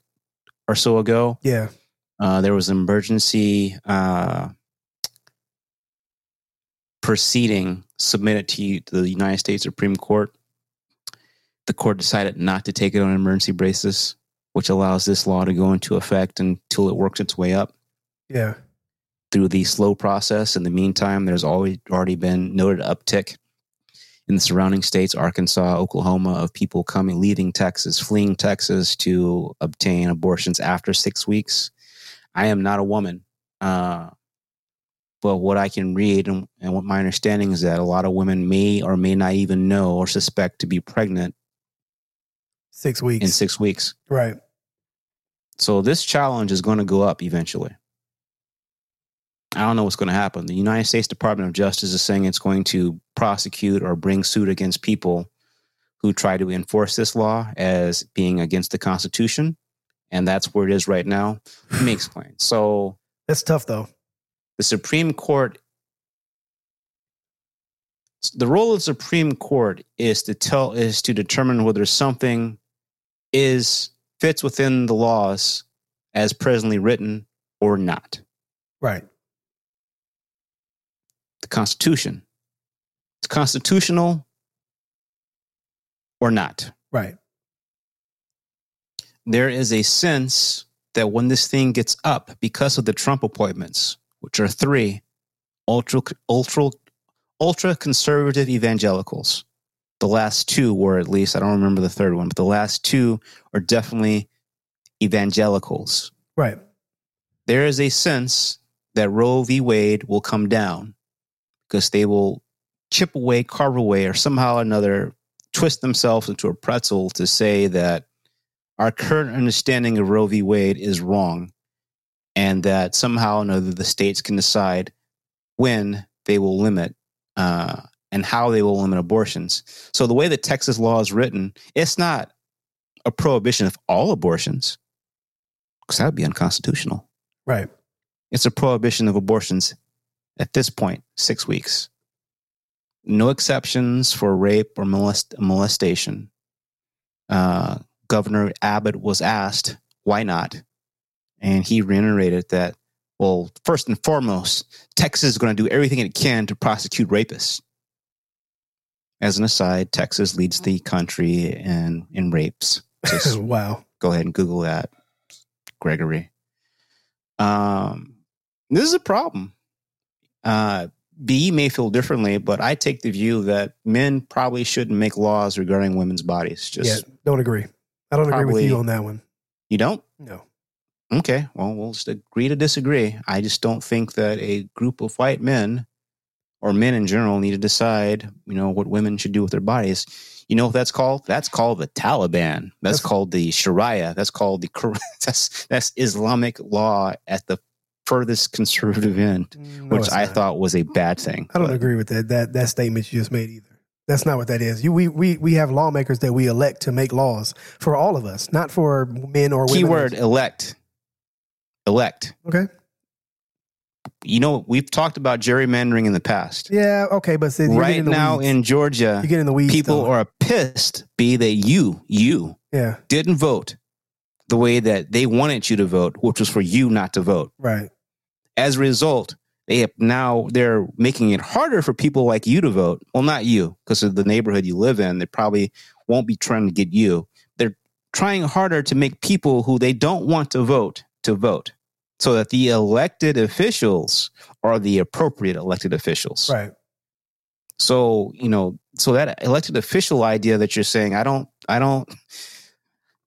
or so ago. Yeah, Uh, there was an emergency uh, proceeding submitted to you- to the United States Supreme Court. The court decided not to take it on an emergency basis, which allows this law to go into effect until it works its way up yeah. through the slow process. In the meantime, there's always already been noted uptick in the surrounding states, Arkansas, Oklahoma, of people coming, leaving Texas, fleeing Texas to obtain abortions after six weeks. I am not a woman, uh, but what I can read and, and what my understanding is that a lot of women may or may not even know or suspect to be pregnant Six weeks. in six weeks. right. So this challenge is going to go up eventually. I don't know what's going to happen. The United States Department of Justice is saying it's going to prosecute or bring suit against people who try to enforce this law as being against the Constitution. And that's where it is right now. Let me explain. So That's tough though. the Supreme Court the role of the Supreme Court is to tell is to determine whether something is fits within the laws as presently written or not. Right. The Constitution. It's constitutional or not. Right. There is a sense that when this thing gets up because of the Trump appointments, which are three ultra ultra ultra conservative evangelicals. The last two were at least, I don't remember the third one, but the last two are definitely evangelicals. Right. There is a sense that Roe v. Wade will come down because they will chip away, carve away, or somehow or another twist themselves into a pretzel to say that our current understanding of Roe v. Wade is wrong and that somehow or another the states can decide when they will limit uh, and how they will limit abortions. So the way the Texas law is written, it's not a prohibition of all abortions because that would be unconstitutional. Right. It's a prohibition of abortions at this point, six weeks. No exceptions for rape or molest- molestation. Uh, Governor Abbott was asked why not, and he reiterated that well, first and foremost, Texas is going to do everything it can to prosecute rapists. As an aside, Texas leads the country in in rapes. Just wow. go ahead and Google that, Gregory. Um, this is a problem. Uh, B may feel differently, but I take the view that men probably shouldn't make laws regarding women's bodies. Just yeah. Don't agree. I don't agree with you on that one. you don't. No. Okay, well, we'll just agree to disagree. I just don't think that a group of white men or men in general need to decide, you know, what women should do with their bodies. You know what that's called? That's called the Taliban. That's That's- called the Sharia. That's called the that's that's Islamic law at the furthest conservative mm, end, No, which I thought was a bad thing. I don't But agree with that that that statement you just made either. That's not what that is. You we we we have lawmakers that we elect to make laws for all of us, not for men or women. Keyword elect. Elect. Okay. You know, we've talked about gerrymandering in the past. Yeah. Okay. But see, right in now weeds. in Georgia, you get in the weeds. people though. are pissed be that you you Yeah. didn't vote the way that they wanted you to vote which was for you not to vote Right. As a result they have now they're making it harder for people like you to vote. Well not you because of the neighborhood you live in they probably won't be trying to get you. They're trying harder to make people who they don't want to vote to vote so that the elected officials are the appropriate elected officials. Right. so, you know, so that elected official idea that you're saying, I don't, I don't,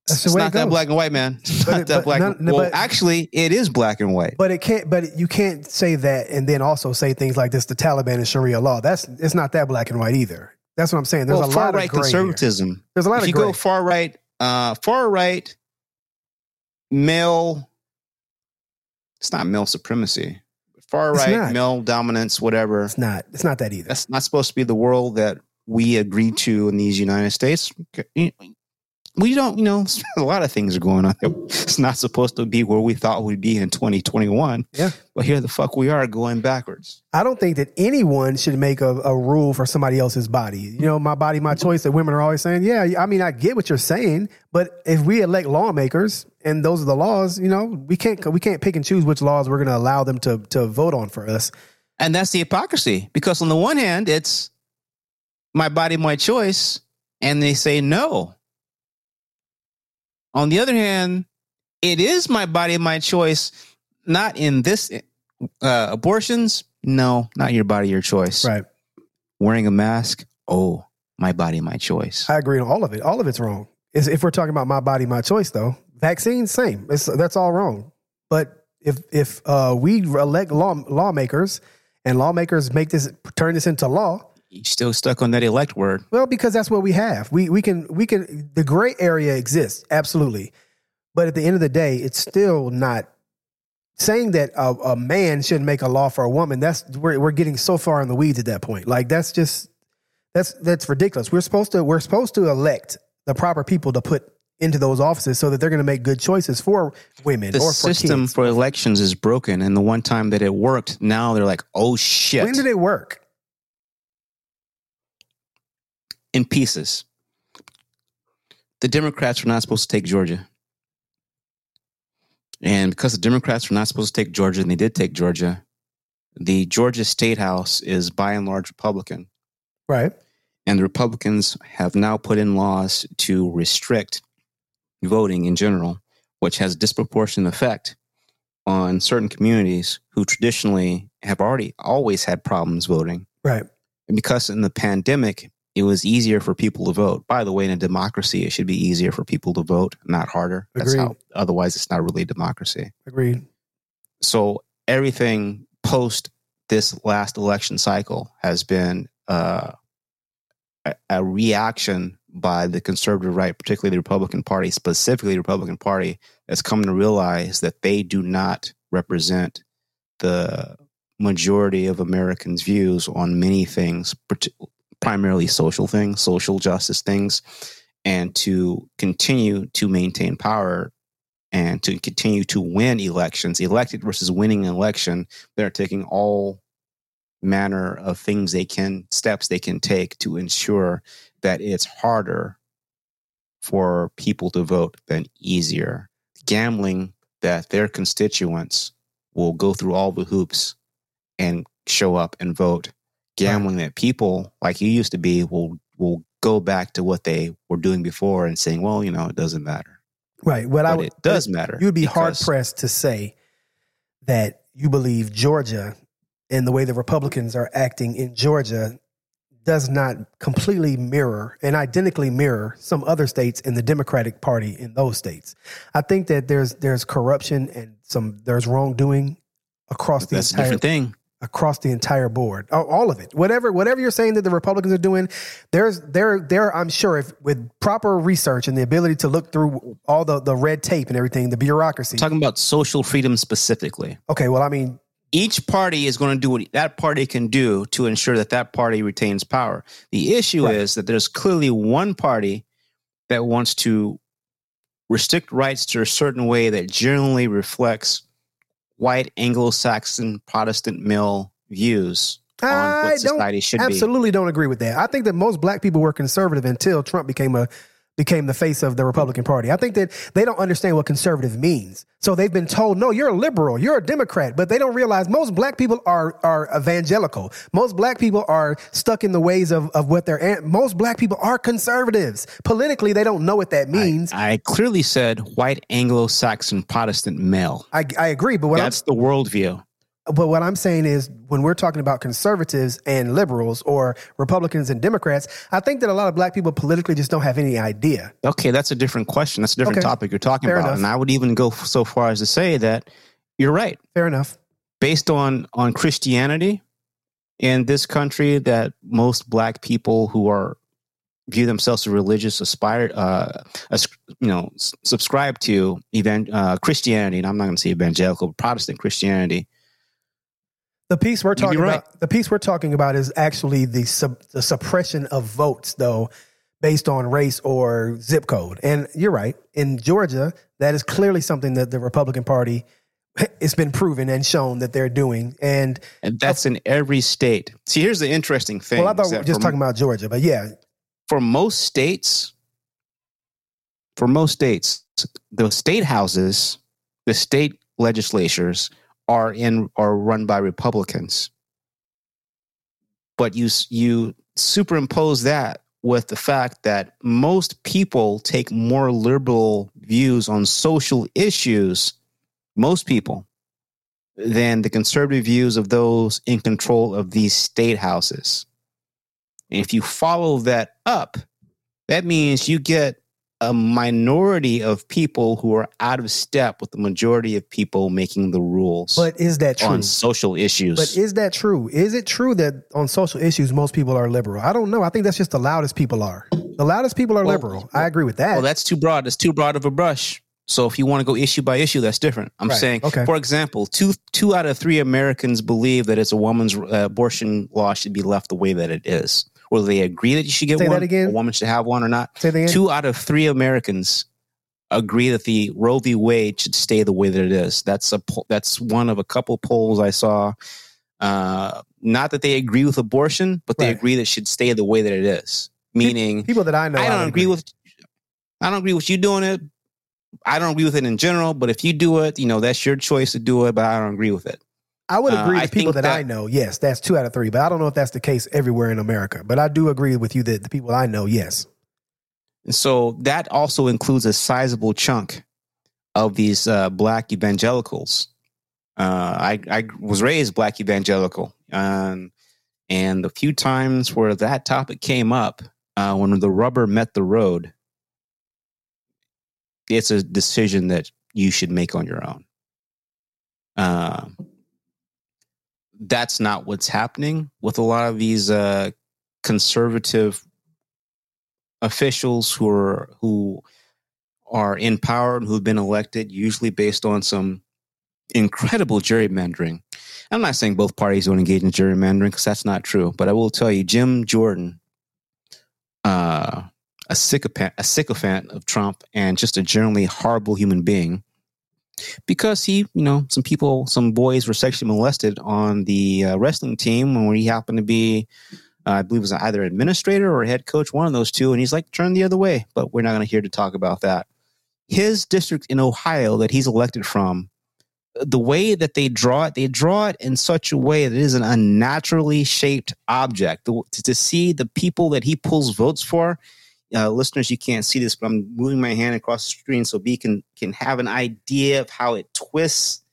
That's it's not that goes. black and white, man. It's But not it- that black. none- and, well, but- actually, it is black and white. But it can't. But you can't say that and then also say things like this: the Taliban and Sharia law. That's it's not that black and white either. That's what I'm saying. There's well, a far lot right of gray here. conservatism. There's a lot If of you gray. go far right, uh, far right, male, it's not male supremacy. Far right, male dominance, whatever. it's not. It's not that either. That's not supposed to be the world that we agreed to in these United States. We don't, you know, a lot of things are going on. It's not supposed to be where we thought we'd be in 2021. Yeah. But here the fuck we are going backwards. I don't think that anyone should make a, a rule for somebody else's body. You know, my body, my choice. That women are always saying, yeah. I mean, I get what you're saying, but if we elect lawmakers and those are the laws, you know, we can't we can't pick and choose which laws we're going to allow them to to vote on for us. And that's the hypocrisy because on the one hand, it's my body, my choice, and they say no. On the other hand, it is my body, my choice, not in this uh, abortions. No, not your body, your choice. Right. Wearing a mask. Oh, my body, my choice. I agree on all of it. All of it's wrong. Is if we're talking about my body, my choice, though, vaccines, same. It's, that's all wrong. But if if uh, we elect law, lawmakers and lawmakers make this turn this into law, You still stuck on that elect word. well, because that's what we have. We we can we can the gray area exists absolutely, but at the end of the day, it's still not saying that a, a man shouldn't make a law for a woman. That's we're we're getting so far in the weeds at that point. Like that's just that's that's ridiculous. We're supposed to we're supposed to elect the proper people to put into those offices so that they're going to make good choices for women The or for system kids. for elections is broken, and the one time that it worked, now they're like, "Oh shit!" When did it work? In pieces. The Democrats were not supposed to take Georgia. And because the Democrats were not supposed to take Georgia, and they did take Georgia, the Georgia State House is by and large Republican. Right. And the Republicans have now put in laws to restrict voting in general, which has disproportionate effect on certain communities who traditionally have already always had problems voting. Right. And because in the pandemic, it was easier for people to vote. By the way, in a democracy, it should be easier for people to vote, not harder. That's Agreed. how, otherwise, it's not really a democracy. Agreed. So everything post this last election cycle has been uh, a, a reaction by the conservative right, particularly the Republican Party, specifically the Republican Party, has come to realize that they do not represent the majority of Americans' views on many things, primarily social things, social justice things, and to continue to maintain power and to continue to win elections, elected versus winning an election, they're taking all manner of things they can, steps they can take to ensure that it's harder for people to vote than easier. Gambling that their constituents will go through all the hoops and show up and vote. Gambling that people like you used to be will will go back to what they were doing before and saying, well, you know, it doesn't matter. Right. What I But would, it does matter. You would be hard pressed to say that you believe Georgia and the way the Republicans are acting in Georgia does not completely mirror and identically mirror some other states in the Democratic Party in those states. I think that there's there's corruption and some there's wrongdoing across the That's a entire different thing. Across the entire board. All of it. Whatever whatever you're saying that the Republicans are doing, there's there there I'm sure if with proper research and the ability to look through all the the red tape and everything, the bureaucracy. talking about social freedom specifically. okay, well I mean, Each party is going to do what that party can do to ensure that that party retains power. The issue Right. is that there's clearly one party that wants to restrict rights to a certain way that generally reflects white Anglo-Saxon Protestant male views on what society should be. absolutely don't agree with that. I think that most black people were conservative until Trump became a became the face of the Republican Party. I think that they don't understand what conservative means. So they've been told, "No, you're a liberal, you're a Democrat," but they don't realize most black people are are evangelical. Most black people are stuck in the ways of of what they're most black people are conservatives. Politically, they don't know what that means. I clearly said white Anglo-Saxon Protestant male. I, I agree, but what I'm That's the worldview. But what I'm saying is, when we're talking about conservatives and liberals or Republicans and Democrats, I think that a lot of black people politically just don't have any idea. Okay, that's a different question. That's a different Okay. topic you're talking Fair about. enough. And I would even go so far as to say that you're right. Fair enough. Based on on Christianity in this country, that most black people who are view themselves as religious aspire uh as, you know subscribe to event uh Christianity and I'm not going to say evangelical but Protestant Christianity The piece we're talking right. about, the piece we're talking about is actually the sub, the suppression of votes, though, based on race or zip code. And you're right. In Georgia, that is clearly something that the Republican Party it's been proven and shown that they're doing. And and that's in every state. See, here's the interesting thing. well, I thought we were just talking about Georgia, but yeah, for most states, for most states, the state houses, the state legislatures are in are run by Republicans. But you you superimpose that with the fact that most people take more liberal views on social issues, most people, than the conservative views of those in control of these state houses. And if you follow that up, that means you get a minority of people who are out of step with the majority of people making the rules but is that true? on social issues. But is that true? Is it true that on social issues most people are liberal? I don't know. I think that's just the loudest people are. The loudest people are Well, liberal. I agree with that. well, that's too broad. That's too broad of a brush. So if you want to go issue by issue, that's different. I'm Right. saying, Okay. for example, two two out of three Americans believe that it's a woman's uh, abortion law should be left the way that it is. Whether they agree that you should get Say one, again? a woman should have one or not. Say that again? Two out of three Americans agree that the Roe v. Wade should stay the way that it is. That's a po- that's one of a couple polls I saw. Uh, not that they agree with abortion, but they Right. agree that it should stay the way that it is. Meaning, People that I know, I don't agree with. I don't agree with you doing it. I don't agree with it in general. But if you do it, you know that's your choice to do it. But I don't agree with it. I would Uh, agree I with people think that, I know. Yes, that's two out of three. But I don't know if that's the case everywhere in America. But I do agree with you that the people I know, yes. So that also includes a sizable chunk of these uh, black evangelicals. Uh, I, I was raised black evangelical, um, and the few times where that topic came up, uh, when the rubber met the road, it's a decision that you should make on your own. Um, that's not what's happening with a lot of these uh, conservative officials who are who are in power and who've been elected, usually based on some incredible gerrymandering. I'm not saying both parties don't engage in gerrymandering because that's not true, but I will tell you, Jim Jordan, uh, a sycophant, a sycophant of Trump, and just a generally horrible human being, because he, you know, some people, some boys were sexually molested on the uh, wrestling team where he happened to be uh, I believe was either administrator or head coach, one of those two. And he's like, turn the other way. But we're not going to here to talk about that. His district in Ohio that he's elected from, the way that they draw it, they draw it in such a way that it is an unnaturally shaped object. The- to, to see the people that he pulls votes for, uh, listeners, you can't see this, but I'm moving my hand across the screen so B can can have an idea of how it twists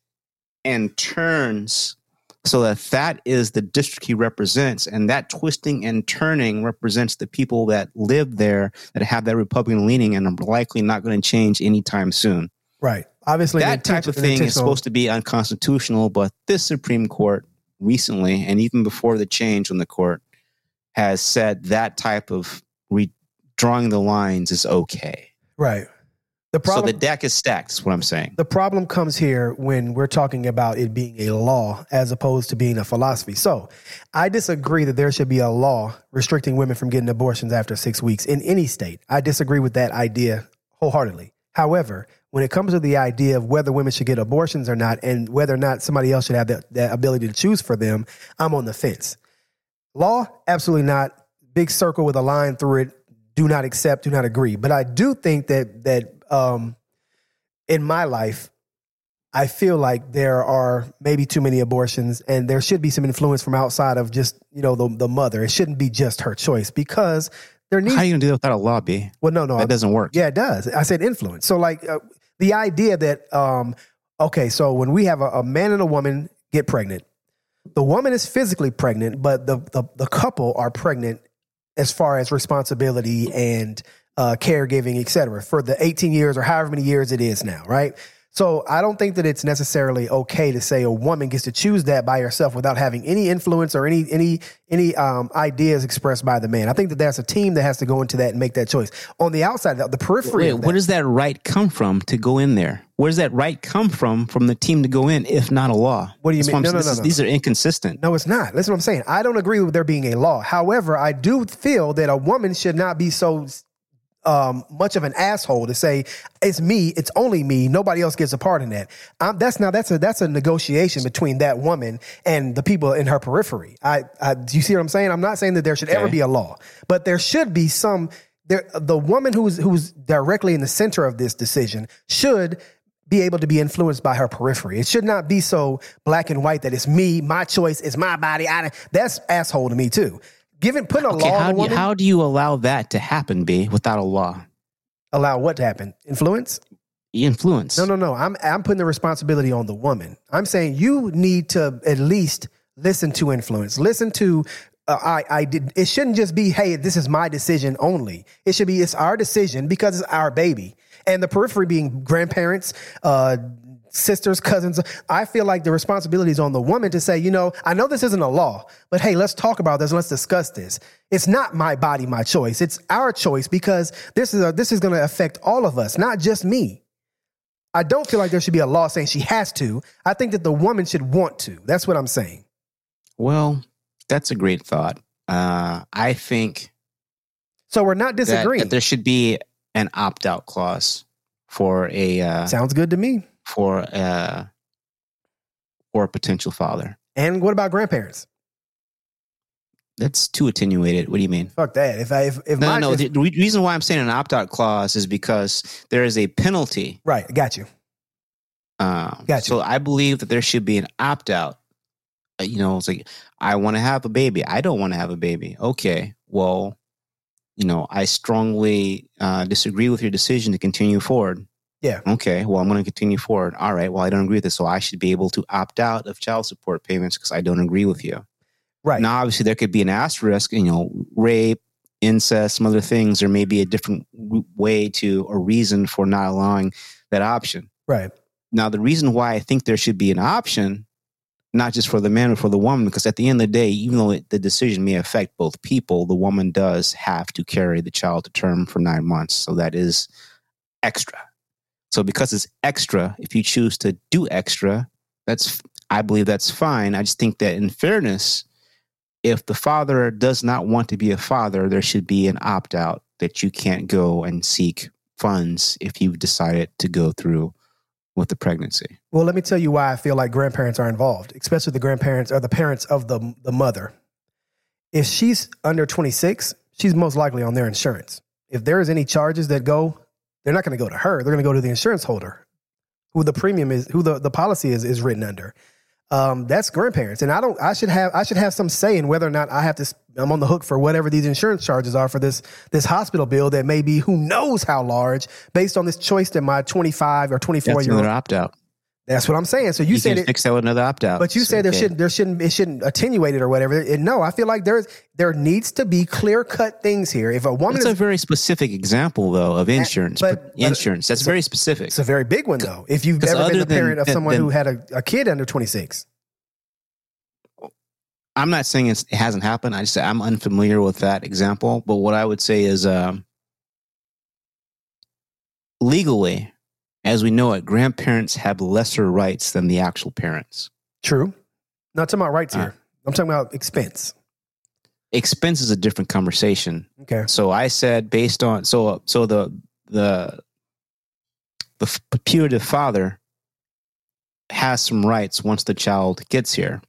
and turns so that that is the district he represents and that twisting and turning represents the people that live there that have that republican leaning and are likely not going to change anytime soon Right. Obviously, that type of thing is supposed to be unconstitutional but this supreme court recently and even before the change on the court has said that type of drawing the lines is okay Right. The problem. so the deck is stacked is what i'm saying The problem comes here when we're talking about it being a law as opposed to being a philosophy. So I disagree that there should be a law restricting women from getting abortions after six weeks in any state. I disagree with that idea wholeheartedly. However, when it comes to the idea of whether women should get abortions or not and whether or not somebody else should have that, that ability to choose for them, I'm on the fence. Law, absolutely not. Big circle with a line through it. Do not accept, do not agree. But I do think that that um, in my life, I feel like there are maybe too many abortions, and there should be some influence from outside of just you know the the mother. It shouldn't be just her choice because there needs. how are you going to do that without a lobby well, no, no, that doesn't work yeah, it does. I said influence. So like uh, the idea that um okay, so when we have a, a man and a woman get pregnant, the woman is physically pregnant, but the the, the couple are pregnant as far as responsibility and uh, caregiving, et cetera, for the 18 years or however many years it is now, right? So I don't think that it's necessarily okay to say a woman gets to choose that by herself without having any influence or any any any um, ideas expressed by the man. I think that that's a team that has to go into that and make that choice. On the outside, the, the periphery. Wait, where does that right come from to go in there? Where does that right come from from the team to go in, if not a law? What do you That's mean? No, no, no, is- no. These are inconsistent. No, it's not. Listen what I'm saying. I don't agree with there being a law. However, I do feel that a woman should not be so um, much of an asshole to say it's me, it's only me, nobody else gets a part in that. Um, that's now that's a that's a negotiation between that woman and the people in her periphery. I, I do you see what I'm saying? I'm not saying that there should ever be a law, but there should be some. There, the woman who's who's directly in the center of this decision should be able to be influenced by her periphery. It should not be so black and white that it's me, my choice, it's my body. I, that's asshole to me too. Giving putting a Okay, law how do, you, woman how do you allow that to happen, B, without a law? allow what to happen? Influence? Influence. No, no, no. I'm I'm putting the responsibility on the woman. I'm saying you need to at least listen to influence. Listen to uh, I I did. It shouldn't just be hey, this is my decision only. It should be it's our decision because it's our baby. And the periphery being grandparents, uh, sisters, cousins. I feel like the responsibility is on the woman to say, you know, I know this isn't a law, but hey, let's talk about this. Let's discuss this. It's not my body, my choice. It's our choice because this is a, this is going to affect all of us, not just me. I don't feel like there should be a law saying she has to. I think that the woman should want to. That's what I'm saying. Well, that's a great thought. Uh, I think So we're not that, disagreeing. that there should be an opt-out clause for a uh, Sounds good to me. For a for a potential father. And what about grandparents? That's too attenuated. What do you mean? Fuck that. If I if, if No, my no. if- The, the re- reason why I'm saying an opt out clause is because there is a penalty. right, got you. Um, Gotcha. So I believe that there should be an opt out. You know, it's like I want to have a baby. I don't want to have a baby. Okay, well, you know, I strongly uh, disagree with your decision to continue forward. Yeah. Okay. Well, I'm going to continue forward. All right. Well, I don't agree with this, so I should be able to opt out of child support payments because I don't agree with you. Right. Now, obviously, there could be an asterisk, you know, rape, incest, some other things. There may be a different way to or reason for not allowing that option. right. Now, the reason why I think there should be an option, not just for the man or for the woman, because at the end of the day, even though it, the decision may affect both people, the woman does have to carry the child to term for nine months. So that is extra. So because it's extra, if you choose to do extra, that's I believe that's fine. I just think that in fairness, if the father does not want to be a father, there should be an opt out that you can't go and seek funds if you've decided to go through with the pregnancy. Well, let me tell you why I feel like grandparents are involved, especially the grandparents or the parents of the the mother. If she's under 26, she's most likely on their insurance. If there is any charges that go, they're not going to go to her. They're going to go to the insurance holder, who the premium is, who the, the policy is is written under. Um, that's grandparents, and I don't. I should have. I should have some say in whether or not I have to. I'm on the hook for whatever these insurance charges are for this this hospital bill that may be who knows how large based on this choice that my 25 or 24 That's year old opt out. That's what I'm saying. So you, You, said it, with another opt out. but you say there shouldn't there shouldn't it shouldn't attenuate it or whatever. And no, I feel like there's there needs to be clear cut things here. If a woman It's is a very specific example, though, of insurance. but- insurance. That's very specific. it's a very big one though. If you've ever been the than- parent of than- someone than- who had a, a kid under 26, I'm not saying it's, it hasn't happened. I just I'm unfamiliar with that example. But what I would say is, um, legally, as we know it, grandparents have lesser rights than the actual parents. true. Not talking about rights Uh. here. I'm talking about expense. Expense is a different conversation. Okay. So I said based on so so the the the putative father has some rights once the child gets here.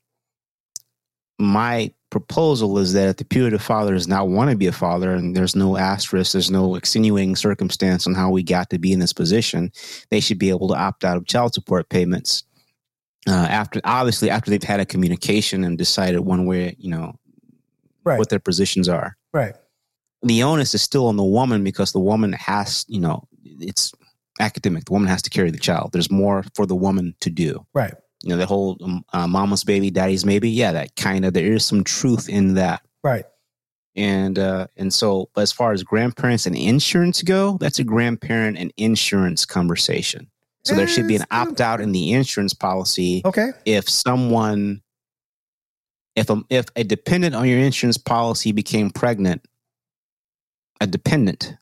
My proposal is that if the putative father does not want to be a father and there's no asterisk, there's no extenuating circumstance on how we got to be in this position, they should be able to opt out of child support payments. Uh, after obviously after they've had a communication and decided one way, you know, Right. what their positions are Right. the onus is still on the woman because the woman has, you know, it's academic. The woman has to carry the child. There's more for the woman to do. Right. You know, the whole um, uh, mama's baby, daddy's maybe. Yeah, that kind of there is some truth in that. Right. And uh, and so, but as far as grandparents and insurance go, that's a grandparent and insurance conversation. So there should be an opt out in the insurance policy Okay. if someone if a, if a dependent on your insurance policy became pregnant a dependent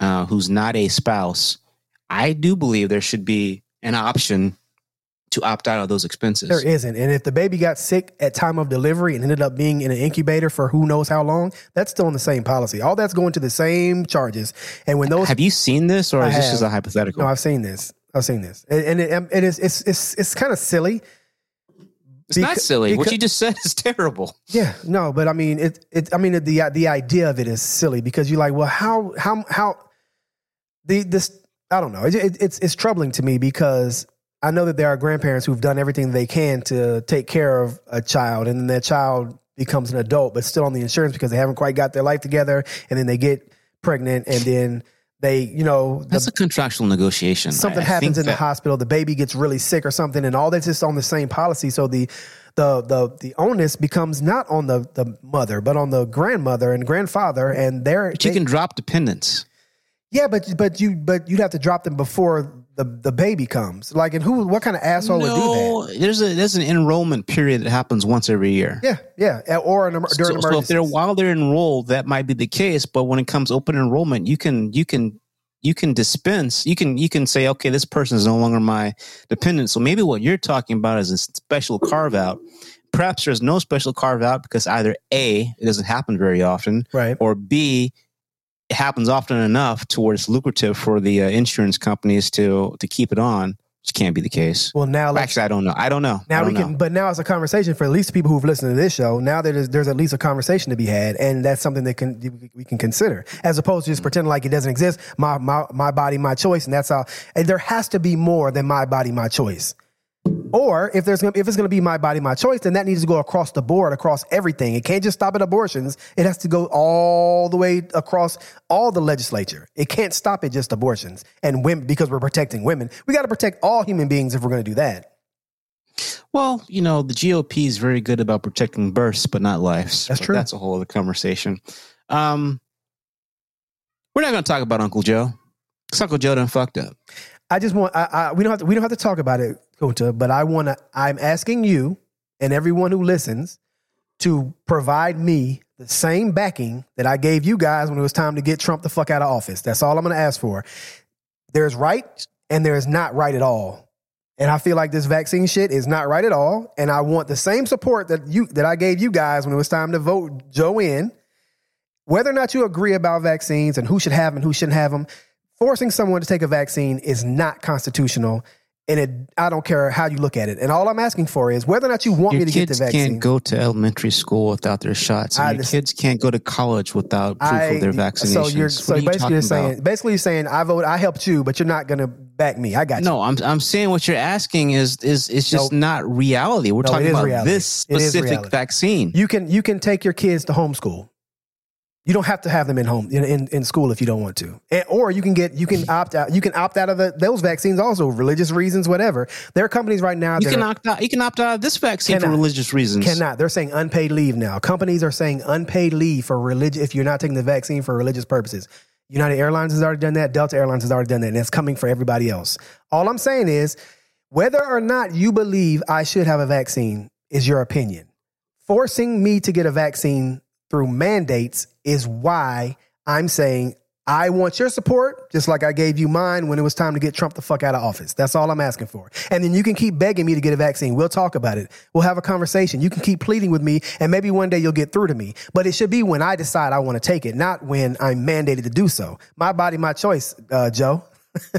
uh, who's not a spouse i do believe there should be an option to opt out of those expenses There isn't. And if the baby got sick at time of delivery and ended up being in an incubator for who knows how long, that's still in the same policy. All that's going to the same charges. And when those have you seen this or I is this have. just a hypothetical No, I've seen this. I've seen this, and, and it, it is it's it's it's kind of silly. it's not beca- silly what you just said is terrible Yeah, no, but I mean it. It. I mean the the idea of it is silly because you're like, well, how how how the this I don't know. It, it, it's it's troubling to me because I know that there are grandparents who've done everything they can to take care of a child, and then that child becomes an adult, but still on the insurance because they haven't quite got their life together, and then they get pregnant, and then they, you know, the- that's a contractual negotiation something I- I happens in the hospital, the baby gets really sick or something, and all that's just on the same policy. So the the the the onus becomes not on the the mother, but on the grandmother and grandfather, and they're but you they- can drop dependents yeah, but but you but you'd have to drop them before the the baby comes. Like, and who? What kind of asshole would do that? there's a there's an enrollment period that happens once every year Yeah, yeah, or an, during so, so if they're while they're enrolled, that might be the case. But when it comes open enrollment, you can you can you can dispense. You can you can say, okay, this person is no longer my dependent. So maybe what you're talking about is a special carve out. Perhaps there's no special carve out because either a it doesn't happen very often, right. or b it happens often enough to where it's lucrative for the uh, insurance companies to to keep it on. which can't be the case. Well, now let's Actually, I don't know. I don't know. Now don't we can, know. but now it's a conversation for at least people who've listened to this show. Now that there's, there's at least a conversation to be had, and that's something that can we can consider, as opposed to just pretending like it doesn't exist. My my my body, my choice, and that's how. And there has to be more than my body, my choice. Or if there's gonna, if it's going to be my body, my choice, then that needs to go across the board, across everything. It can't just stop at abortions. It has to go all the way across all the legislature. It can't stop at just abortions and women because we're protecting women. We got to protect all human beings if we're going to do that. Well, you know, the GOP is very good about protecting births, but not lives. That's But true. That's a whole other conversation. Um, we're not going to talk about Uncle Joe because Uncle Joe done fucked up. I just want I, I we don't have to we don't have to talk about it, Kunta, but I want to I'm asking you and everyone who listens to provide me the same backing that I gave you guys when it was time to get Trump the fuck out of office. That's all I'm going to ask for. There's right and there's not right at all. And I feel like this vaccine shit is not right at all. And I want the same support that you that I gave you guys when it was time to vote Joe in. Whether or not you agree about vaccines and who should have them and who shouldn't have them, forcing someone to take a vaccine is not constitutional. And it, I don't care how you look at it. And all I'm asking for is whether or not you want Your me to get the vaccine. kids can't go to elementary school without their shots. I your kids can't go to college without proof of their vaccinations. So you're so you basically you're saying about? basically you're saying I vote I helped you, but you're not gonna back me. I got you. No, I'm I'm saying what you're asking is, is, it's just Nope. not reality. We're No, talking about reality. this specific vaccine. You can you can take your kids to homeschool. You don't have to have them in home in, in, in school if you don't want to, and, or you can get you can opt out. You can opt out of the, those vaccines also, religious reasons, whatever. There are companies right now You that can opt out. You can opt out of this vaccine for religious reasons. Cannot. They're saying unpaid leave now. Companies are saying unpaid leave for religious if you're not taking the vaccine for religious purposes. United Airlines has already done that. Delta Airlines has already done that, and it's coming for everybody else. All I'm saying is, whether or not you believe I should have a vaccine is your opinion. Forcing me to get a vaccine through mandates is why I'm saying I want your support, just like I gave you mine when it was time to get Trump the fuck out of office. That's all I'm asking for. And then you can keep begging me to get a vaccine. We'll talk about it. We'll have a conversation. You can keep pleading with me, and maybe one day you'll get through to me. But it should be when I decide I want to take it, not when I'm mandated to do so. My body, my choice, uh, Joe.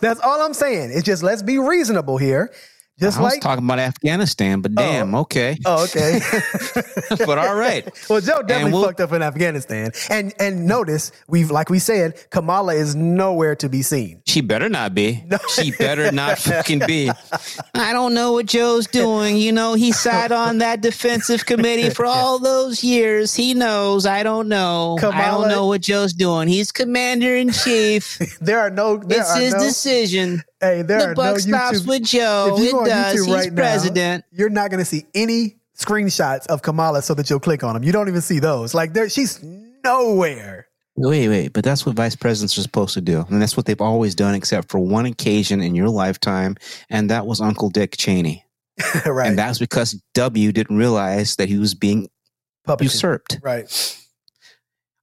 That's all I'm saying. It's just let's be reasonable here. Just I was like, talking about Afghanistan, but oh. damn, okay. oh, okay. but all right. Well, Joe definitely we'll- fucked up in Afghanistan, and and notice we've like we said, Kamala is nowhere to be seen. She better not be. She better not fucking be. I don't know what Joe's doing. You know, he sat on that defensive committee for all those years. He knows. I don't know. I don't know what Joe's doing. He's commander in chief. There are no. There it's are no no, decision. Hey, there the are buck no stops YouTube. with Joe. if you It go on does. YouTube He's right president. now, you're not going to see any screenshots of Kamala so that you'll click on them. You don't even see those. Like there, she's nowhere. Wait, wait, but that's what vice presidents are supposed to do. And that's what they've always done, except for one occasion in your lifetime. And that was Uncle Dick Cheney. right. And that's because W didn't realize that he was being Puppetry. usurped. Right.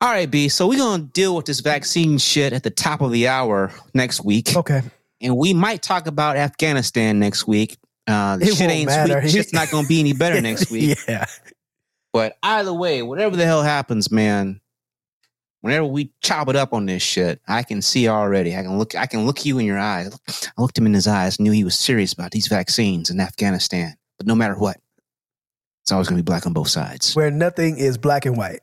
All right, B. So we're going to deal with this vaccine shit at the top of the hour next week. Okay. And we might talk about Afghanistan next week. Uh, It shit ain't matter. sweet. Shit's not going to be any better next week. yeah. But either way, whatever the hell happens, man, whenever we chop it up on this shit, I can see already. I can look. I can look you in your eyes. I looked him in his eyes, knew he was serious about these vaccines in Afghanistan. But no matter what, it's always going to be black on both sides. Where nothing is black and white.